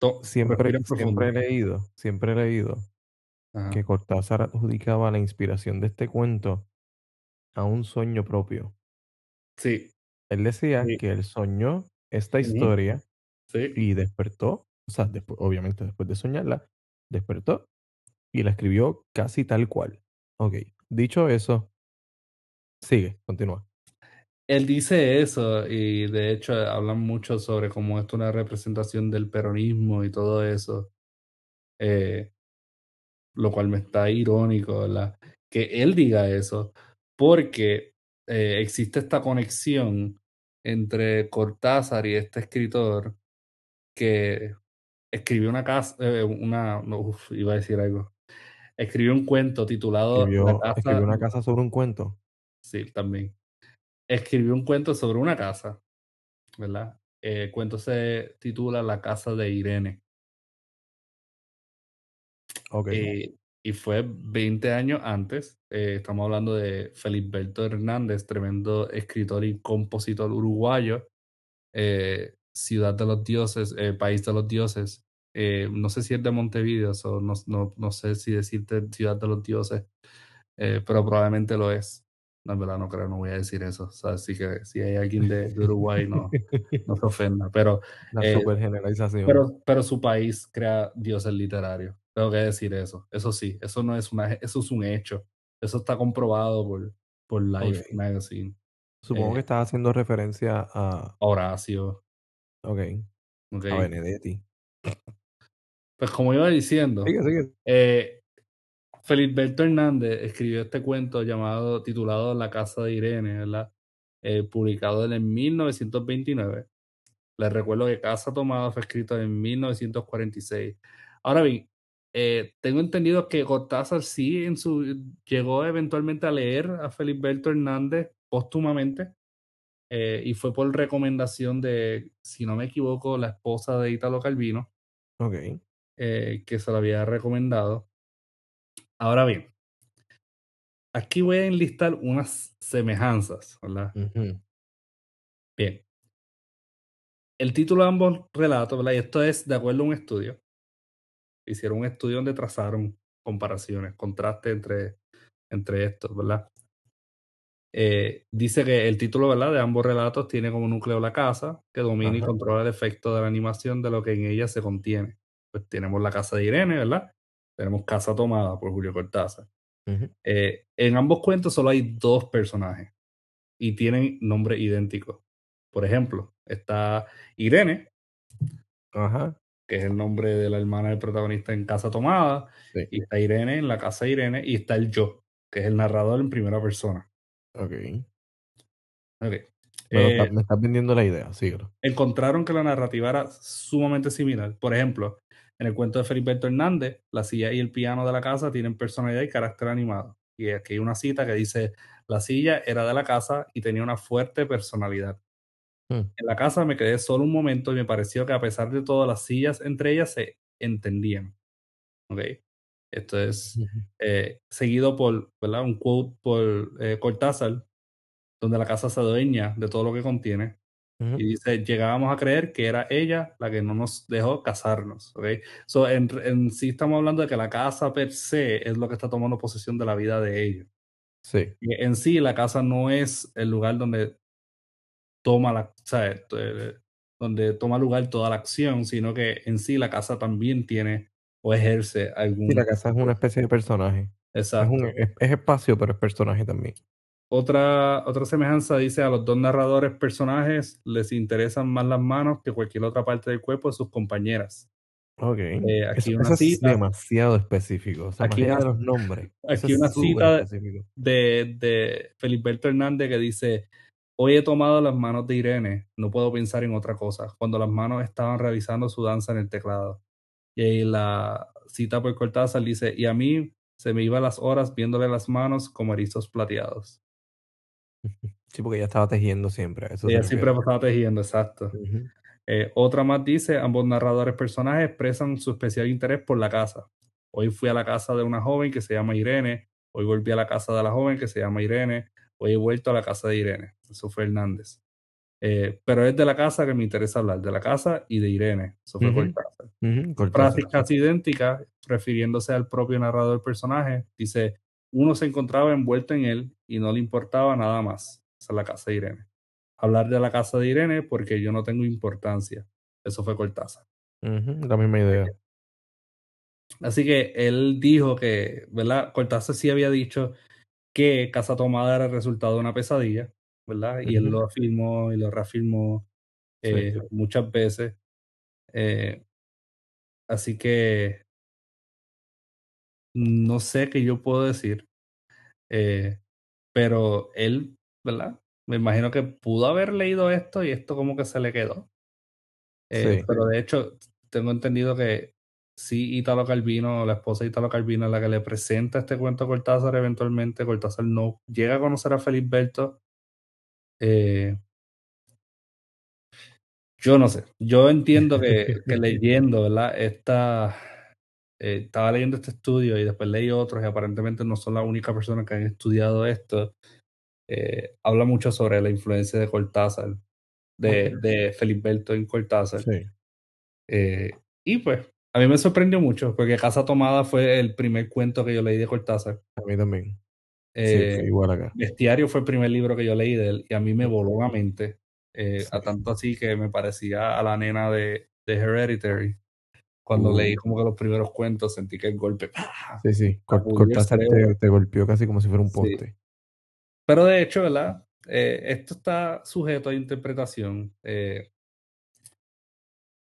To- siempre, he leído, siempre he leído Ajá. que Cortázar adjudicaba la inspiración de este cuento a un sueño propio. Sí, Él decía Sí. que él soñó esta historia sí. y despertó, o sea, despu- obviamente después de soñarla, despertó y la escribió casi tal cual. Ok, dicho eso, sigue, continúa. Él dice eso y de hecho hablan mucho sobre cómo esto es una representación del peronismo y todo eso. Eh, lo cual me está irónico, ¿verdad? Que él diga eso, porque eh, existe esta conexión entre Cortázar y este escritor que escribió una casa, eh, una, no, uf, iba a decir algo. Escribió un cuento titulado La Escribió, casa, escribió una casa sobre un cuento. sí, también. Escribió un cuento sobre una casa, ¿verdad? Eh, el cuento se titula La casa de Irene. Ok, Eh, y fue 20 años antes. eh, estamos hablando de Feliberto Hernández, tremendo escritor y compositor uruguayo. eh, Ciudad de los Dioses, eh, País de los Dioses. eh, no sé si es de Montevideo, so no, no, no sé si decirte Ciudad de los Dioses, eh, pero probablemente lo es. No, en verdad no creo, no voy a decir eso. O sea, así que si hay alguien de, de Uruguay, no, no se ofenda. Pero La eh, super generalización. pero, pero su país crea dioses literarios. Tengo que decir eso. Eso sí, eso no es una, eso es un hecho. Eso está comprobado por, por Life. Magazine. Supongo eh, que estás haciendo referencia a, Horacio. ok, ¿ok? a Benedetti. Pues como iba diciendo, Sigue, sigue. eh, Feliberto Hernández escribió este cuento llamado, titulado La casa de Irene, ¿verdad? Eh, publicado en el 1929. Les recuerdo que Casa Tomada fue escrito en 1946. Ahora bien, eh, tengo entendido que Cortázar sí en su, llegó eventualmente a leer a Feliberto Hernández póstumamente eh, y fue por recomendación de, si no me equivoco, la esposa de Italo Calvino, eh, que se lo había recomendado. Ahora bien, aquí voy a enlistar unas semejanzas, ¿verdad? Bien. El título de ambos relatos, ¿verdad? Y esto es de acuerdo a un estudio. Hicieron un estudio donde trazaron comparaciones, contrastes entre, entre estos, ¿verdad? Eh, dice que el título, ¿verdad? De ambos relatos tiene como núcleo la casa, que domina y controla el efecto de la animación de lo que en ella se contiene. Pues tenemos la casa de Irene, ¿verdad? Tenemos Casa Tomada por Julio Cortázar. Eh, en ambos cuentos solo hay dos personajes. y tienen nombres idénticos. Por ejemplo, está Irene, Ajá. que es el nombre de la hermana del protagonista en Casa Tomada, Sí. y está Irene en la casa de Irene, y está el yo, que es el narrador en primera persona. Ok. Ok. Me, lo Eh, está- me estás vendiendo la idea, síguelo. encontraron que la narrativa era sumamente similar. Por ejemplo, en el cuento de Feliberto Hernández, la silla y el piano de la casa tienen personalidad y carácter animado. Y aquí hay una cita que dice, la silla era de la casa y tenía una fuerte personalidad. Hmm. En la casa me quedé solo un momento y me pareció que a pesar de todo las sillas entre ellas se entendían. ¿Ok? Esto es eh, seguido por ¿verdad? un quote por eh, Cortázar, donde la casa se adueña de todo lo que contiene. Y dice, llegábamos a creer que era ella la que no nos dejó casarnos. ¿ok? So, en, en sí estamos hablando de que la casa per se es lo que está tomando posesión de la vida de ellos. Sí. Y en sí, la casa no es el lugar donde toma la, ¿sabes? Eh, donde toma lugar toda la acción, sino que en sí la casa también tiene o ejerce algún... Sí, la casa es una especie de personaje. Es, Exacto. un, es, es espacio, pero es personaje también. Otra, otra semejanza dice a los dos narradores personajes les interesan más las manos que cualquier otra parte del cuerpo de sus compañeras. Ok. Eh, aquí eso, una eso es cita. demasiado específico. O sea, Aquí una- de los nombres. aquí una cita- específico. de, de Feliberto Hernández que dice, hoy he tomado las manos de Irene, no puedo pensar en otra cosa, cuando las manos estaban realizando su danza en el teclado. Y ahí la cita por Cortázar dice, y a mí se me iban las horas viéndole las manos como erizos plateados. Sí, porque ella estaba tejiendo siempre. Eso Ella siempre estaba tejiendo, exacto. Eh, otra más dice, ambos narradores personajes expresan su especial interés por la casa. Hoy fui a la casa de una joven que se llama Irene, hoy volví a la casa de la joven que se llama Irene, hoy he vuelto a la casa de Irene. Eso fue Hernández. Eh, pero es de la casa que me interesa hablar, de la casa y de Irene. Eso fue. Cortázar. Ujú, Cortázar, casi idénticas, refiriéndose al propio narrador personaje, dice, uno se encontraba envuelto en él y no le importaba nada más. Esa es la casa de Irene. Hablar de la casa de Irene porque yo no tengo importancia. Eso fue Cortázar. La misma idea. Así que él dijo que, ¿verdad? Cortázar sí había dicho que Casa Tomada era el resultado de una pesadilla, ¿verdad? Y él lo afirmó y lo reafirmó Sí. eh, muchas veces. Eh, así que no sé qué yo puedo decir, eh, pero él, ¿verdad? Me imagino que pudo haber leído esto y esto como que se le quedó. Eh, Sí. Pero de hecho, tengo entendido que sí, Italo Calvino, la esposa de Italo Calvino, es la que le presenta este cuento a Cortázar eventualmente. Cortázar no llega a conocer a Felisberto. Eh, yo no sé. Yo entiendo que, que leyendo, ¿verdad? Esta, eh, estaba leyendo este estudio y después leí otros y aparentemente no son la única persona que han estudiado esto. Eh, habla mucho sobre la influencia de Cortázar, de, Ok. de Felisberto en Cortázar. Sí. Eh, y pues, a mí me sorprendió mucho, porque Casa Tomada fue el primer cuento que yo leí de Cortázar. A mí también. Sí, Eh, igual acá. Bestiario fue el primer libro que yo leí de él y a mí me voló la mente. eh, Sí. A tanto así que me parecía a la nena de, de Hereditary. Cuando Uh. leí como que los primeros cuentos sentí que el golpe. ¡pah! Sí, sí. Cortázar te, te golpeó casi como si fuera un Sí. poste. Pero de hecho, ¿verdad? Eh, esto está sujeto a interpretación. Eh,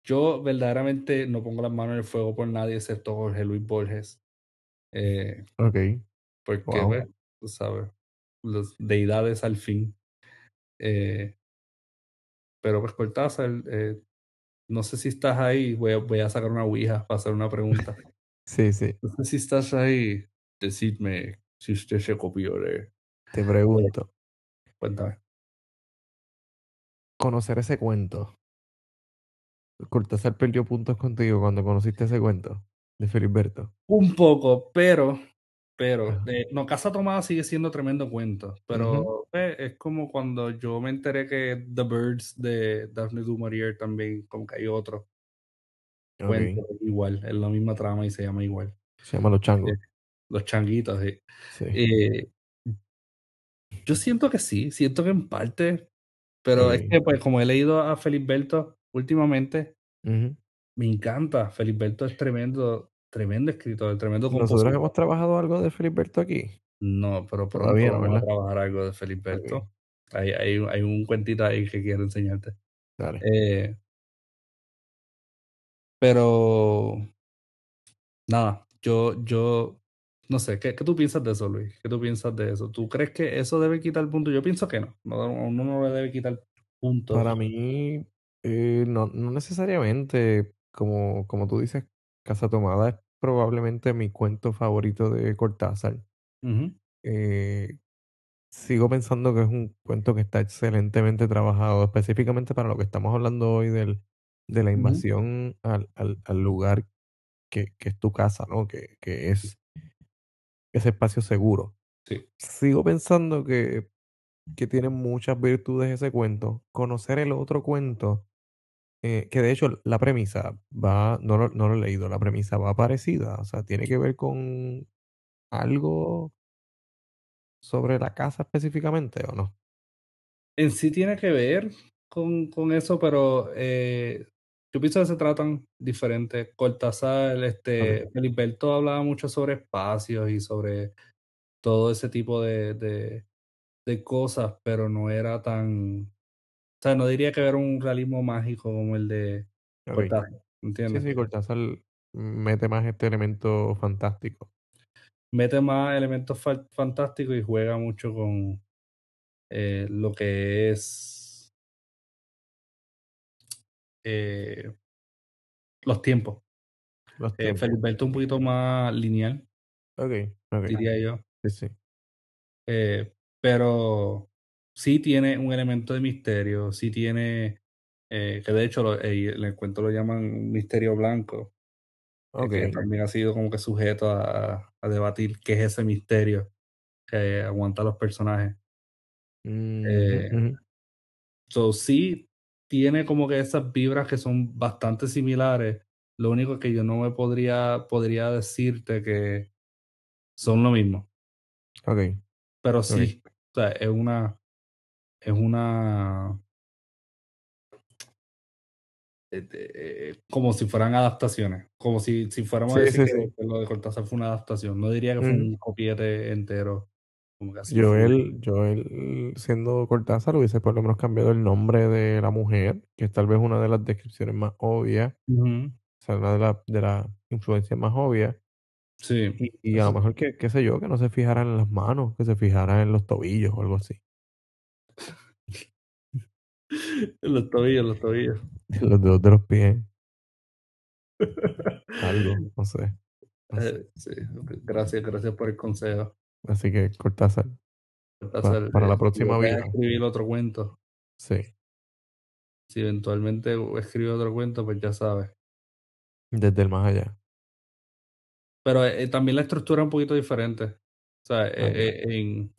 yo verdaderamente no pongo las manos en el fuego por nadie excepto Jorge Luis Borges. Eh, Ok. porque, Wow. pues, tú sabes, las deidades al fin. Eh, pero pues Cortázar, eh, no sé si estás ahí, voy a, voy a sacar una ouija para hacer una pregunta. Sí, sí. No sé si estás ahí, decidme si usted se copió de... Te pregunto. Cuéntame. Conocer ese cuento. Cortázar perdió puntos contigo cuando conociste ese cuento de Filiberto. Un poco, pero, pero, eh, no, Casa Tomada sigue siendo tremendo cuento, pero eh, es como cuando yo me enteré que The Birds de Daphne du Maurier también, como que hay otro cuento igual, es la misma trama y se llama igual. Se llama Los Changos. Eh, Los changuitos, sí. Sí. Yo siento que sí, siento que en parte, pero es que pues como he leído a Felisberto últimamente, Ujú. me encanta. Felisberto es tremendo, tremendo escritor, tremendo Nosotros compositor. hemos trabajado algo de Filiberto aquí. No, pero pronto Todavía no, vamos a trabajar algo de Felisberto. Ok. Hay, hay, hay un cuentito ahí que quiero enseñarte. Dale. Eh, pero nada, yo, yo no sé, ¿qué, ¿qué, tú piensas de eso, Luis? ¿Qué tú piensas de eso? ¿Tú crees que eso debe quitar puntos? Yo pienso que no. no uno no le debe quitar puntos. Para mí, eh, no, no necesariamente, como, como tú dices, Casa Tomada es probablemente mi cuento favorito de Cortázar. Eh, sigo pensando que es un cuento que está excelentemente trabajado, específicamente para lo que estamos hablando hoy del, de la invasión al, al- al lugar que, que es tu casa, ¿no? Que, que es ese espacio seguro. Sí. Sigo pensando que, que tiene muchas virtudes ese cuento. Conocer el otro cuento, eh, que de hecho la premisa va, no lo, no lo he leído, la premisa va parecida, o sea, tiene que ver con algo sobre la casa específicamente, ¿o no? En sí tiene que ver con, con eso, pero eh, yo pienso que se tratan diferentes. Cortázar, este, Feliberto hablaba mucho sobre espacios y sobre todo ese tipo de, de, de cosas, pero no era tan, sea, no diría que era un realismo mágico como el de. Cortázar, Sí, ¿entiendes? sí, Cortázar mete más este elemento fantástico. Mete más elementos fa- fantásticos y juega mucho con eh, lo que es eh, los tiempos. Los Eh, tiempos. Feliberto un poquito más lineal, Ok, ok. diría yo. Sí, sí. Eh, pero sí tiene un elemento de misterio, sí tiene, eh, que de hecho lo- eh, el cuento lo llaman misterio blanco, eh, que Ok. también ha sido como que sujeto a, a debatir qué es ese misterio que aguanta a los personajes. Ujú, Eh, so, sí tiene como que esas vibras que son bastante similares. Lo único que yo no me podría, podría decirte que son lo mismo. Ok, Pero sí, o sea, es una, es una, eh, eh, como si fueran adaptaciones, como si, si fuéramos a decir sí, que, sí. que lo de Cortázar fue una adaptación. No diría que fue Ujú. un copiete entero, como. Joel, Joel, siendo Cortázar, hubiese por lo menos cambiado el nombre de la mujer, que es tal vez una de las descripciones más obvias, o sea, una de las de las influencias más obvias. Sí, Y, y a lo mejor que, qué sé yo, que no se fijara en las manos, que se fijara en los tobillos o algo así. En los tobillos, los tobillos. Los dedos de los pies, algo, no sé, no sé. Eh, sí, gracias, gracias por el consejo. Así que Cortázar, Cortázar, para eh, la si próxima a vida, escribir otro cuento, sí, si eventualmente escribe otro cuento, pues ya sabes. desde el más allá. Pero eh, también la estructura es un poquito diferente. O sea, eh, eh, en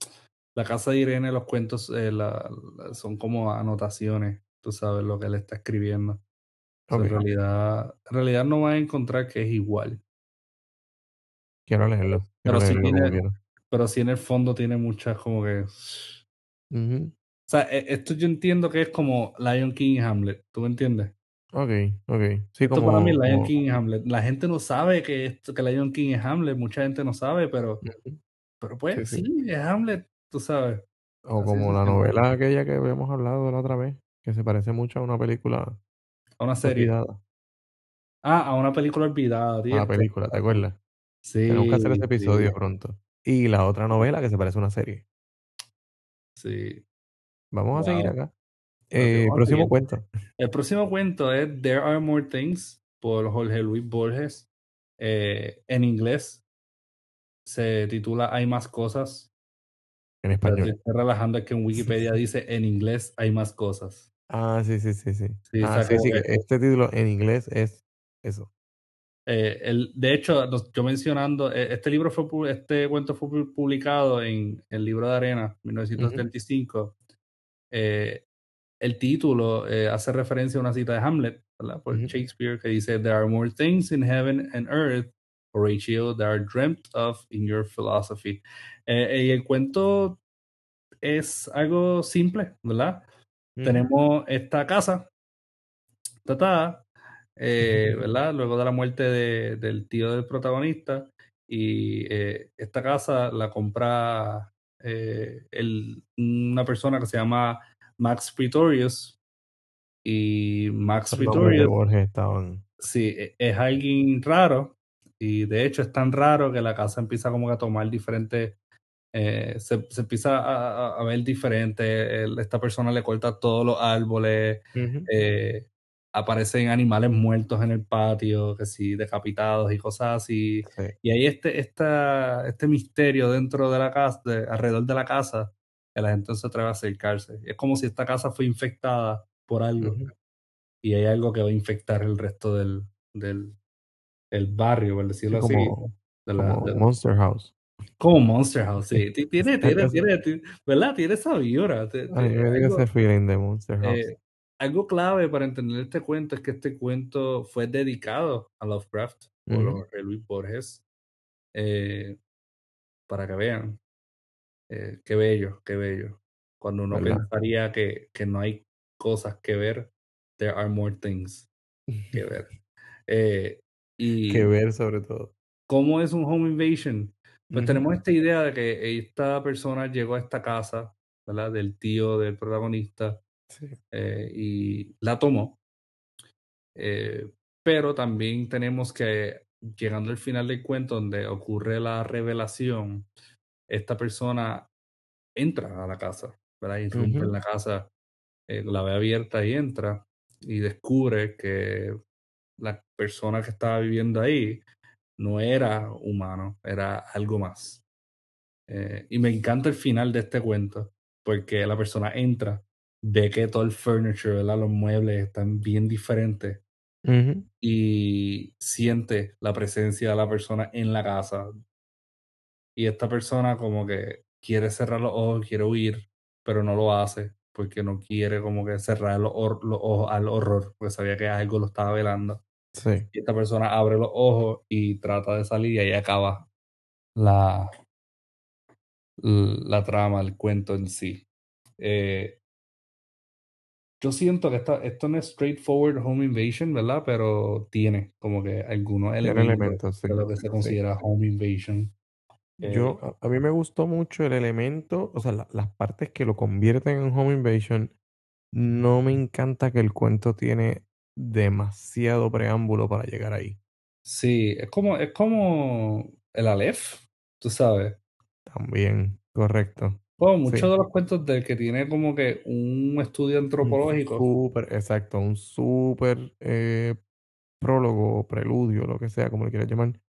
la casa de Irene los cuentos eh, la- la- son como anotaciones, tú sabes lo que él está escribiendo. En realidad, en realidad no vas a encontrar que es igual. quiero leerlo, quiero Pero leerlo tiene, pero sí en el fondo tiene muchas como que. O sea, e- esto yo entiendo que es como Lion King y Hamlet, ¿tú me entiendes? Ok, ok, sí, Esto para mí es Lion como, King y Hamlet. La gente no sabe que, esto, que Lion King es Hamlet, mucha gente no sabe, pero, pero sí, pues sí. sí, es Hamlet, tú sabes. O Así como la novela aquella que habíamos hablado la otra vez, que se parece mucho a una película A una serie. olvidada. Ah, a una película olvidada, A la película, la ¿te acuerdas? Tenemos que hacer Sí, ese episodio sí, pronto. Y la otra novela que se parece a una serie. sí. Vamos a seguir acá. Eh, próximo seguir. cuento. El próximo cuento es There Are More Things por Jorge Luis Borges. Eh, en inglés se titula Hay más cosas. En español. estoy relajando que en Wikipedia dice en inglés hay más cosas. Ah, sí, sí, sí, sí. Sí, Ah, sí, sí, este título en inglés es eso. eh, el, de hecho, yo mencionando, eh, este libro fue, este cuento fue pu- publicado en el libro de arena, 1975. Eh, el título eh, hace referencia a una cita de Hamlet, ¿verdad? Por Ujú, Shakespeare, que dice, There are more things in heaven and earth, Horatio, that are dreamt of in your philosophy. Eh, y el cuento es algo simple, ¿verdad? Tenemos esta casa, tata, eh, ¿verdad? Luego de la muerte de- del tío del protagonista, y eh, esta casa la compra el- una persona que se llama Max Pretorius. Y Max Pretorius, estaban. sí, e- es alguien raro. Y de hecho es tan raro que la casa empieza como que a tomar diferentes eh, se, se empieza a, ver diferente. esta persona le corta todos los árboles. Eh, aparecen animales muertos en el patio, que sí, decapitados y cosas así. sí. Y hay este, esta, este misterio dentro de la casa, de- alrededor de la casa, que la gente no se atreve a acercarse. Es como si esta casa fue infectada por algo. Y hay algo que va a infectar el resto del, del el barrio, por Sí, decirlo así. como, de la- como de- Monster House. como Monster House, sí. Ti- Tiene, tiene, tiene, ti- ¿verdad? Tiene esa vibra. Te- A mí te- me dio algo, ese feeling de Monster House. eh, algo clave para entender este cuento es que este cuento fue dedicado a Lovecraft por Ujú. Jorge Luis Borges. eh, para que vean. eh, qué bello, qué bello. Cuando uno ¿Verdad? pensaría que, que no hay cosas que ver, there are more things que ver. Eh, y que ver sobre todo. ¿Cómo es un home invasion? Pues Ujú. tenemos esta idea de que esta persona llegó a esta casa, ¿verdad? Del tío del protagonista Sí. eh, y la tomó. Eh, pero también tenemos que, llegando al final del cuento, donde ocurre la revelación, esta persona entra a la casa, ¿verdad? Irrumpe Ujú. en la casa, eh, la ve abierta y entra y descubre que la persona que estaba viviendo ahí no era humano, era algo más. Eh, y me encanta el final de este cuento, porque la persona entra, ve que todo el furniture, ¿verdad? los muebles están bien diferentes y siente la presencia de la persona en la casa. Y esta persona como que quiere cerrar los ojos, quiere huir, pero no lo hace porque no quiere como que cerrar los, los ojos al horror, porque sabía que algo lo estaba velando. Sí. Y esta persona abre los ojos y trata de salir y ahí acaba la, la trama, el cuento en sí. Eh, yo siento que esta, esto no es straightforward home invasion, ¿verdad? Pero tiene como que algunos elementos elementos, sí. de lo que se sí. considera home invasion. Eh, Yo, a, a mí me gustó mucho el elemento, o sea, la- las partes que lo convierten en Home Invasion. No me encanta que el cuento tiene demasiado preámbulo para llegar ahí. sí, es como, es como el Aleph, tú sabes. También, correcto. Como muchos Sí. de los cuentos del que tiene como que un estudio Un antropológico. súper, exacto, un súper eh, prólogo o preludio, lo que sea, como le quieras llamar,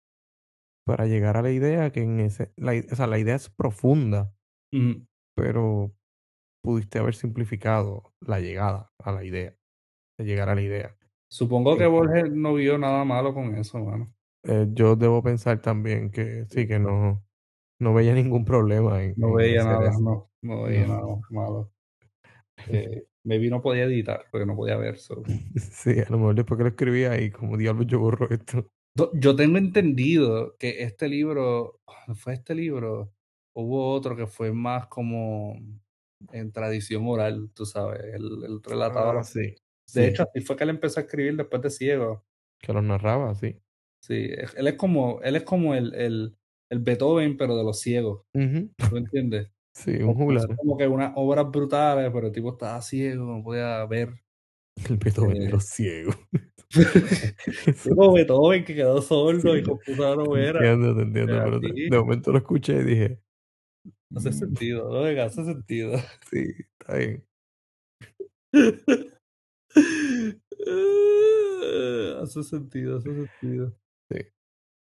para llegar a la idea que en ese, la, o sea, la idea es profunda, pero pudiste haber simplificado la llegada a la idea, de llegar a la idea. Supongo que Borges no vio nada malo con eso, mano. eh, yo debo pensar también que sí, que no, no veía ningún problema en, No veía nada, no, no veía No. nada malo. Eh, maybe no podía editar porque no podía ver. so. Sí, a lo mejor después que lo escribía y como diablos yo borro esto. Yo tengo entendido que este libro, fue este libro, hubo otro que fue más como en tradición oral, tú sabes, él, él relataba. Ah, sí, De sí, hecho, así fue que él empezó a escribir después de Ciego. que los narraba, sí. Sí, él es como, él es como el, el, el Beethoven, pero de los ciegos, Ujú. ¿tú entiendes? Sí, un Como, juglar. como que unas obras brutales, pero el tipo estaba ciego, no podía ver. El Beethoven de Eh, los ciegos. Tipo Beethoven que quedó sordo Sí, y compuso la te novela. entiendo, te entiendo, Es pero de momento lo escuché y dije, Hace "Mm, sentido, ¿no? Hace sentido. sí, está bien. hace sentido, hace sentido. Sí.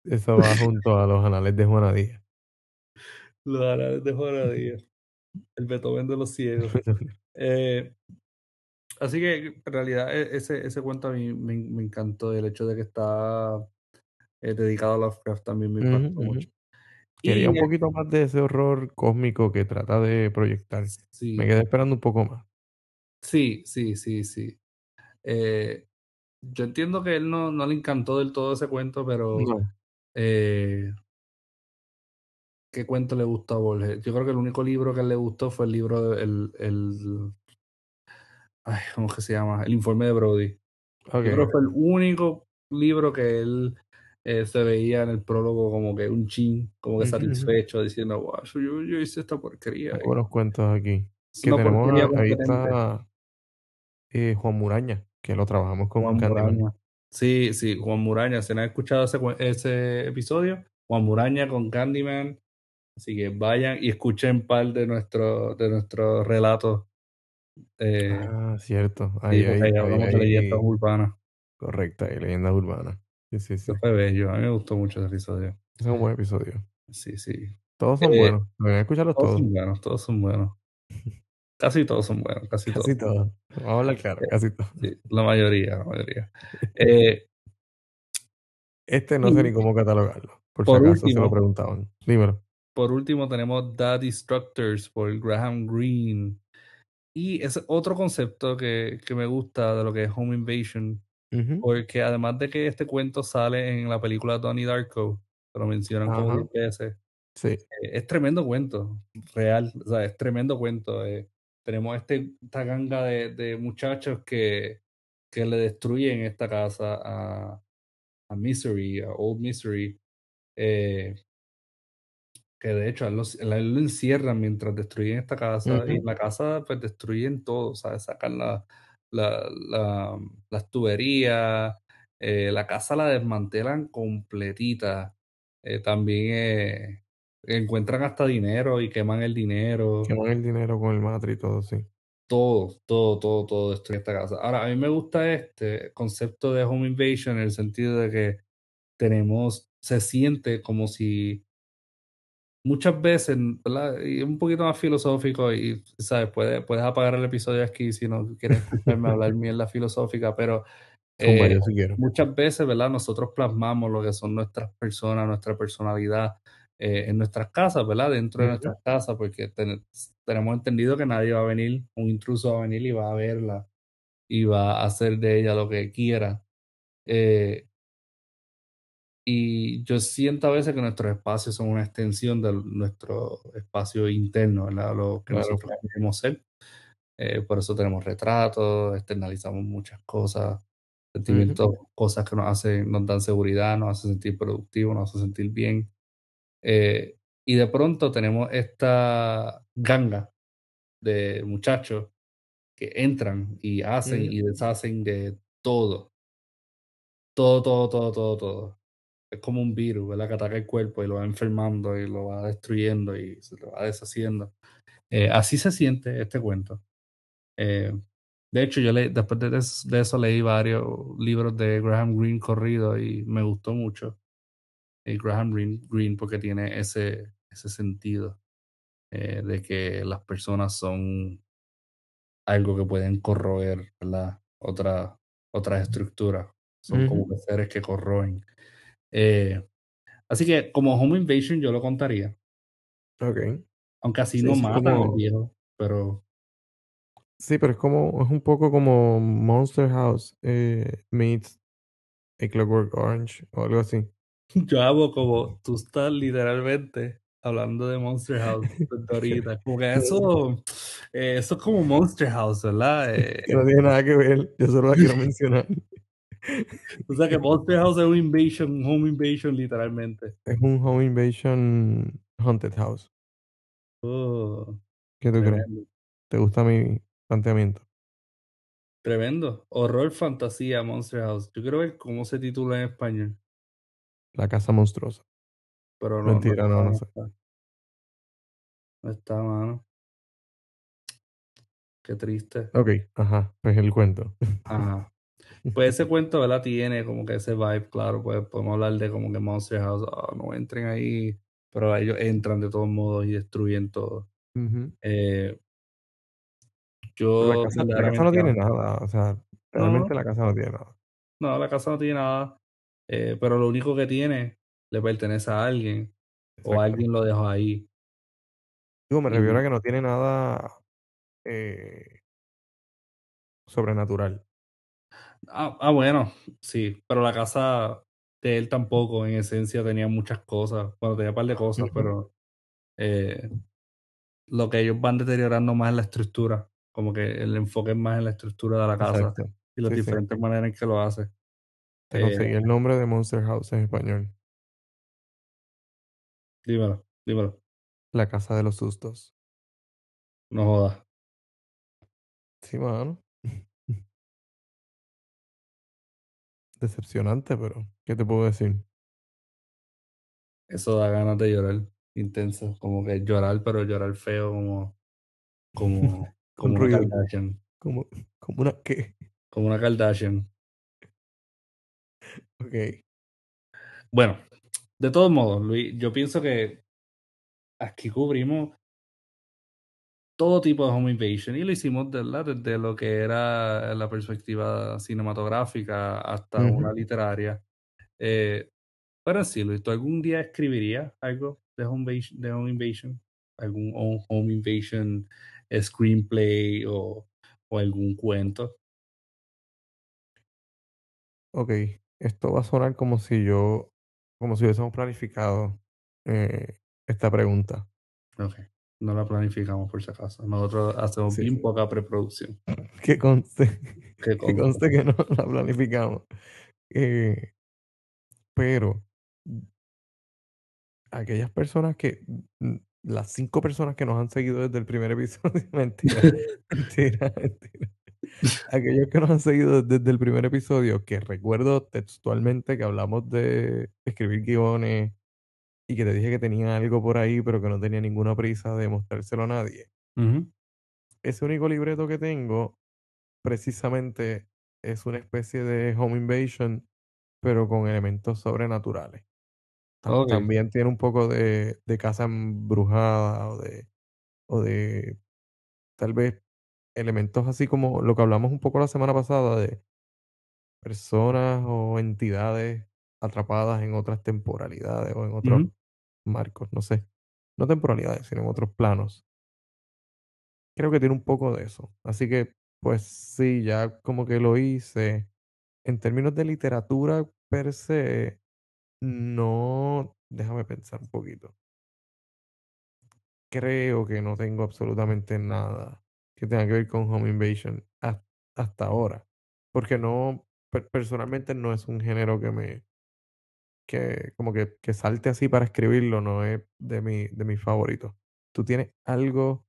Eso va junto a los anales de Juana Díaz. Los árabes de Juana Díaz. El Beethoven de los ciegos. Eh, así que en realidad e- ese, ese cuento a mí me, me encantó. El hecho de que está eh, dedicado a Lovecraft también me impactó mucho. Quería Y un poquito más de ese horror cósmico que trata de proyectar. Me quedé esperando un poco más. sí, sí, sí, sí. Eh, yo entiendo que él no, no le encantó del todo ese cuento, pero No. eh, ¿qué cuento le gustó a Borges? Yo creo que el único libro que le gustó fue el libro, de- el, el ay, ¿cómo que se llama? El informe de Brody. Yo creo que fue el único libro que él eh, se veía en el prólogo como que un chin, como que satisfecho, diciendo, wow, yo, yo hice esta porquería. Buenos cuentos aquí. Que tenemos ahí está, eh, Juan Muraña, que lo trabajamos con Juan Candyman. Muraña. Sí, sí, Juan Muraña. Si no han escuchado ese, ese episodio, Juan Muraña con Candyman. Así que vayan y escuchen par de nuestros de nuestros relatos. eh, Ah, cierto. Ahí ahí ahí hablamos de leyendas urbanas. correcto, hay leyendas urbanas. Sí, sí, sí. fue bello. A mí me gustó mucho ese episodio. Es un buen episodio. Sí, sí. Todos son Eh, buenos, deberían escucharlos todos todos. son buenos, todos son buenos. Casi todos son buenos, casi todos. Casi todos. Vamos a hablar claro, casi todos. sí, la mayoría, la mayoría. Eh, Este no sé ni cómo catalogarlo, por si acaso se lo último, preguntaban. Dímelo. por último tenemos The Destructors por Graham Greene. Y es otro concepto que, que me gusta de lo que es Home Invasion, porque además de que este cuento sale en la película Donnie Darko, que lo mencionan como Ajá. 10 veces, Sí. eh, es tremendo cuento, real, o sea, es tremendo cuento. eh. Tenemos este, esta ganga de, de muchachos que, que le destruyen esta casa a, a Misery, a Old Misery, eh, que de hecho él, lo, él lo encierran mientras destruyen esta casa y en la casa pues destruyen todo, ¿sabes? Sacan la, la, la- las tuberías, eh, la casa la desmantelan completita, eh, también encuentran hasta dinero y queman el dinero, Queman el dinero con el matre y todo, sí. todo, todo, todo, todo destruye esta casa. Ahora, a mí me gusta este concepto de home invasion en el sentido de que tenemos, se siente como si muchas veces, ¿verdad? Y es un poquito más filosófico y, ¿sabes? Puedes, puedes apagar el episodio aquí si no quieres escucharme hablar mierda filosófica, pero eh, muchas veces, ¿verdad? Nosotros plasmamos lo que son nuestras personas, nuestra personalidad eh, en nuestras casas, ¿verdad? Dentro de nuestras casas, porque ten- tenemos entendido que nadie va a venir, un intruso va a venir y va a verla y va a hacer de ella lo que quiera. Eh, y yo siento a veces que nuestros espacios son una extensión de nuestro espacio interno, ¿verdad? Lo que Claro. nosotros queremos ser. Eh, por eso tenemos retratos, externalizamos muchas cosas, sentimientos, cosas que nos hacen, nos dan seguridad, nos hacen sentir productivos, nos hacen sentir bien. Eh, y de pronto tenemos esta ganga de muchachos que entran y hacen Ujú. y deshacen de todo. Todo, todo, todo, todo, todo. Es como un virus, ¿verdad? Que ataca el cuerpo y lo va enfermando y lo va destruyendo y se lo va deshaciendo. Eh, así se siente este cuento. Eh, de hecho, yo le, después de, es- de eso leí varios libros de Graham Greene corrido y me gustó mucho eh, Graham Greene, porque tiene ese, ese sentido eh, de que las personas son algo que pueden corroer, ¿verdad? Otra, otras estructuras. Son como seres que corroen. Eh, así que como Home Invasion yo lo contaría. Ok. Aunque así Sí, no matan al como... viejo, pero Sí, pero es como... Es un poco como Monster House eh, meets A Clockwork Orange o algo así. yo hago como tú estás literalmente hablando de Monster House desde ahorita. Como que eso, eh, eso es como Monster House, ¿verdad? Eh, Que no tiene nada que ver, yo solo la quiero mencionar. o sea que Monster House es un invasion, un home invasion literalmente. Es un Home Invasion Haunted House. Oh, ¿Qué tú crees? ¿Te gusta mi planteamiento? Tremendo. Horror fantasía Monster House. Yo quiero ver cómo se titula en español, La casa monstruosa. pero no, Mentira, no, no no sé. está. No está, mano. Qué triste. Ok, ajá, pues el cuento. Ajá. Pues ese cuento, ¿verdad? Tiene como que ese vibe, claro, pues podemos hablar de como que Monster House, ah, no entren ahí, pero ellos entran de todos modos y destruyen todo. Eh, La yo casa, la casa no tiene nada, o sea, No, realmente la casa no tiene nada. no, la casa no tiene nada, eh, pero lo único que tiene le pertenece a alguien o alguien lo dejó ahí. Digo, me Y- refiero a que no tiene nada eh, sobrenatural. Ah, ah, bueno, sí, pero la casa de él tampoco, en esencia, tenía muchas cosas, bueno, tenía un par de cosas, pero eh, lo que ellos van deteriorando más es la estructura, como que el enfoque es más en la estructura de la casa Exacto. y las Sí, sí. diferentes maneras en que lo hace. Te Eh, conseguí el nombre de Monster House en español. dímelo, dímelo. La casa de los sustos. No jodas. Sí, mano. Decepcionante, pero ¿qué te puedo decir? Eso da ganas de llorar. Intenso. Como que llorar, pero llorar feo como, como, como una. Kardashian. Como, como una qué. Como una Kardashian. Ok. Bueno, de todos modos, Luis, yo pienso que aquí cubrimos todo tipo de home invasion y lo hicimos desde lo que era la perspectiva cinematográfica hasta una literaria. Eh, pero sí, Luis, ¿tú algún día escribirías algo de home invasion? De home invasion? ¿Algún home- invasion screenplay o, o algún cuento? Ok. Esto va a sonar como si yo, como si hubiésemos planificado eh, esta pregunta. Ok, no la planificamos por si acaso. Nosotros hacemos Sí, bien poca preproducción. Que conste, Que conste. que no la planificamos. Eh, pero aquellas personas que, mm, las cinco personas que nos han seguido desde el primer episodio, mentira, mentira, mentira. Aquellos que nos han seguido desde el primer episodio, que recuerdo textualmente que hablamos de escribir guiones y que te dije que tenía algo por ahí, pero que no tenía ninguna prisa de mostrárselo a nadie. Ese único libreto que tengo, precisamente, es una especie de home invasion, pero con elementos sobrenaturales. También tiene un poco de, de casa embrujada o de, o de tal vez elementos así como lo que hablamos un poco la semana pasada de personas o entidades atrapadas en otras temporalidades o en otros marcos, no sé. No temporalidades, sino en otros planos. Creo que tiene un poco de eso. Así que, pues sí, ya como que lo hice. En términos de literatura per se, no, déjame pensar un poquito. Creo que no tengo absolutamente nada que tenga que ver con Home Invasion has- hasta ahora. Porque no, per- personalmente no es un género que me, que como que, que salte así para escribirlo, no es de mi, de mis favoritos. ¿Tú tienes algo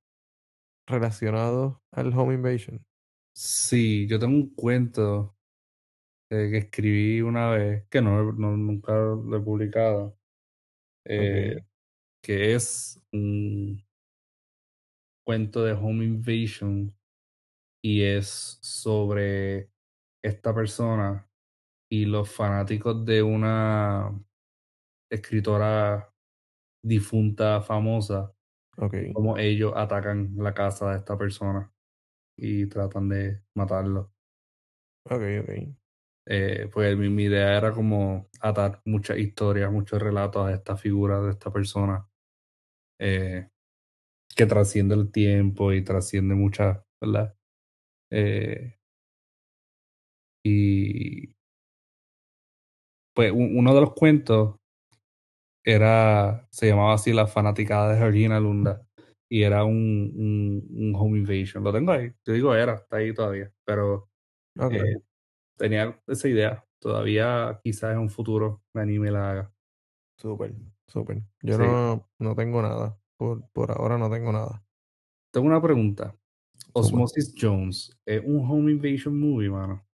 relacionado al Home Invasion? Sí, yo tengo un cuento eh, que escribí una vez, que no, no- nunca lo he publicado, eh, que es un cuento de home invasion y es sobre esta persona y los fanáticos de una escritora difunta famosa ok, y cómo ellos atacan la casa de esta persona y tratan de matarlo. ok, ok. Eh, pues mi, mi idea era como atar muchas historias, muchos relatos a esta figura de esta persona eh, que trasciende el tiempo y trasciende muchas, ¿verdad? Eh, y pues uno de los cuentos era, se llamaba así La fanaticada de Georgina Lunda y era un, un, un home invasion. Lo tengo ahí, te digo era, está ahí todavía, pero Ok, eh, tenía esa idea. Todavía quizás en un futuro me anime la haga. súper, súper. Yo Sí. no, no tengo nada. Por, por ahora no tengo nada. Tengo una pregunta. Osmosis Jones es un home invasion movie, mano.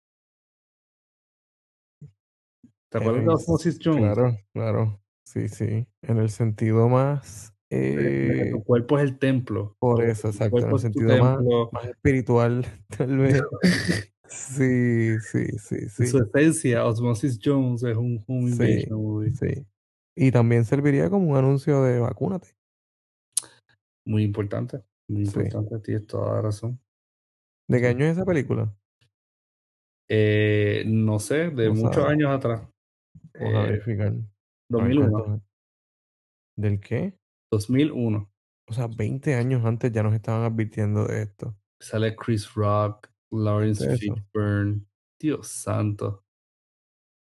¿Te acuerdas de Osmosis Jones? claro, claro. Sí, sí. En el sentido más, eh, tu cuerpo es el templo. por eso, exacto. En el sentido más, espiritual, tal vez. Sí, sí, sí, En su sí. esencia, Osmosis Jones es un home Sí, invasion movie. sí. Y también serviría como un anuncio de vacúnate. Muy importante. Muy Sí. importante. Tienes toda la razón. ¿De qué Sí. año es esa película? Eh, no sé, de Vamos muchos a, años atrás. vamos a Eh, verificar. A ver 2001. cuántos. ¿Del qué? 2001. O sea, 20 años antes ya nos estaban advirtiendo de esto. Sale Chris Rock, Lawrence. Fishburne. Dios santo.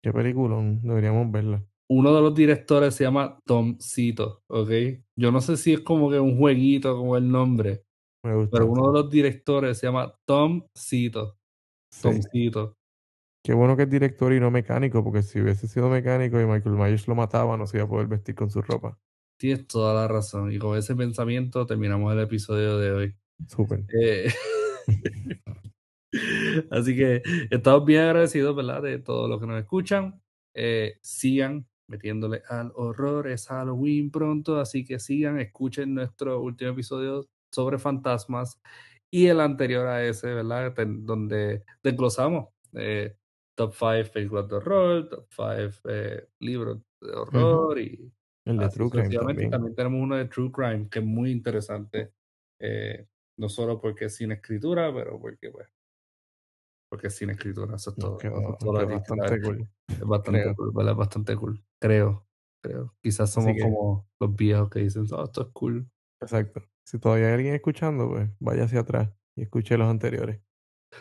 Qué peliculón. Deberíamos verla. Uno de los directores se llama Tomcito, ¿ok? Yo no sé si es como que un jueguito como el nombre, Me pero gusta. uno de los directores se llama Tomcito, Sí. Tomcito. Qué bueno que es director y no mecánico, porque si hubiese sido mecánico y Michael Myers lo mataba, no se iba a poder vestir con su ropa. Tienes toda la razón. Y con ese pensamiento terminamos el episodio de hoy. Súper. Eh, Así que estamos bien agradecidos, ¿verdad? De todos los que nos escuchan. Eh, sigan metiéndole al horror. Es Halloween pronto, así que sigan, escuchen nuestro último episodio sobre fantasmas y el anterior a ese, ¿verdad? Ten- Donde desglosamos eh, top 5 películas de horror, top 5 libros de horror y El de True Crime también. También tenemos uno de True Crime que es muy interesante. eh, no solo porque es sin escritura, pero porque, pues, porque es sin escritura. Eso es todo. Eso es todo bastante cool. Es bastante creo. cool. Es bastante cool. Creo, creo. Quizás somos que- como los viejos que dicen, oh, esto es cool. Exacto. Si todavía hay alguien escuchando, pues vaya hacia atrás y escuche los anteriores.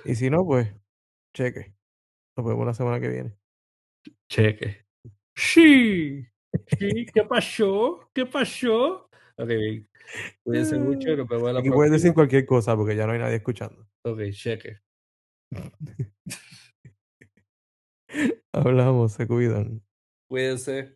Y si no, pues cheque. Nos vemos la semana que viene. Cheque. Sí. Sí, ¿qué pasó? ¿Qué pasó? Ok, bien. Cuídense mucho y nos vemos la Aquí puedes decir cualquier cosa porque ya no hay nadie escuchando. Ok, cheque. Hablamos, se cuidan. Cuídense.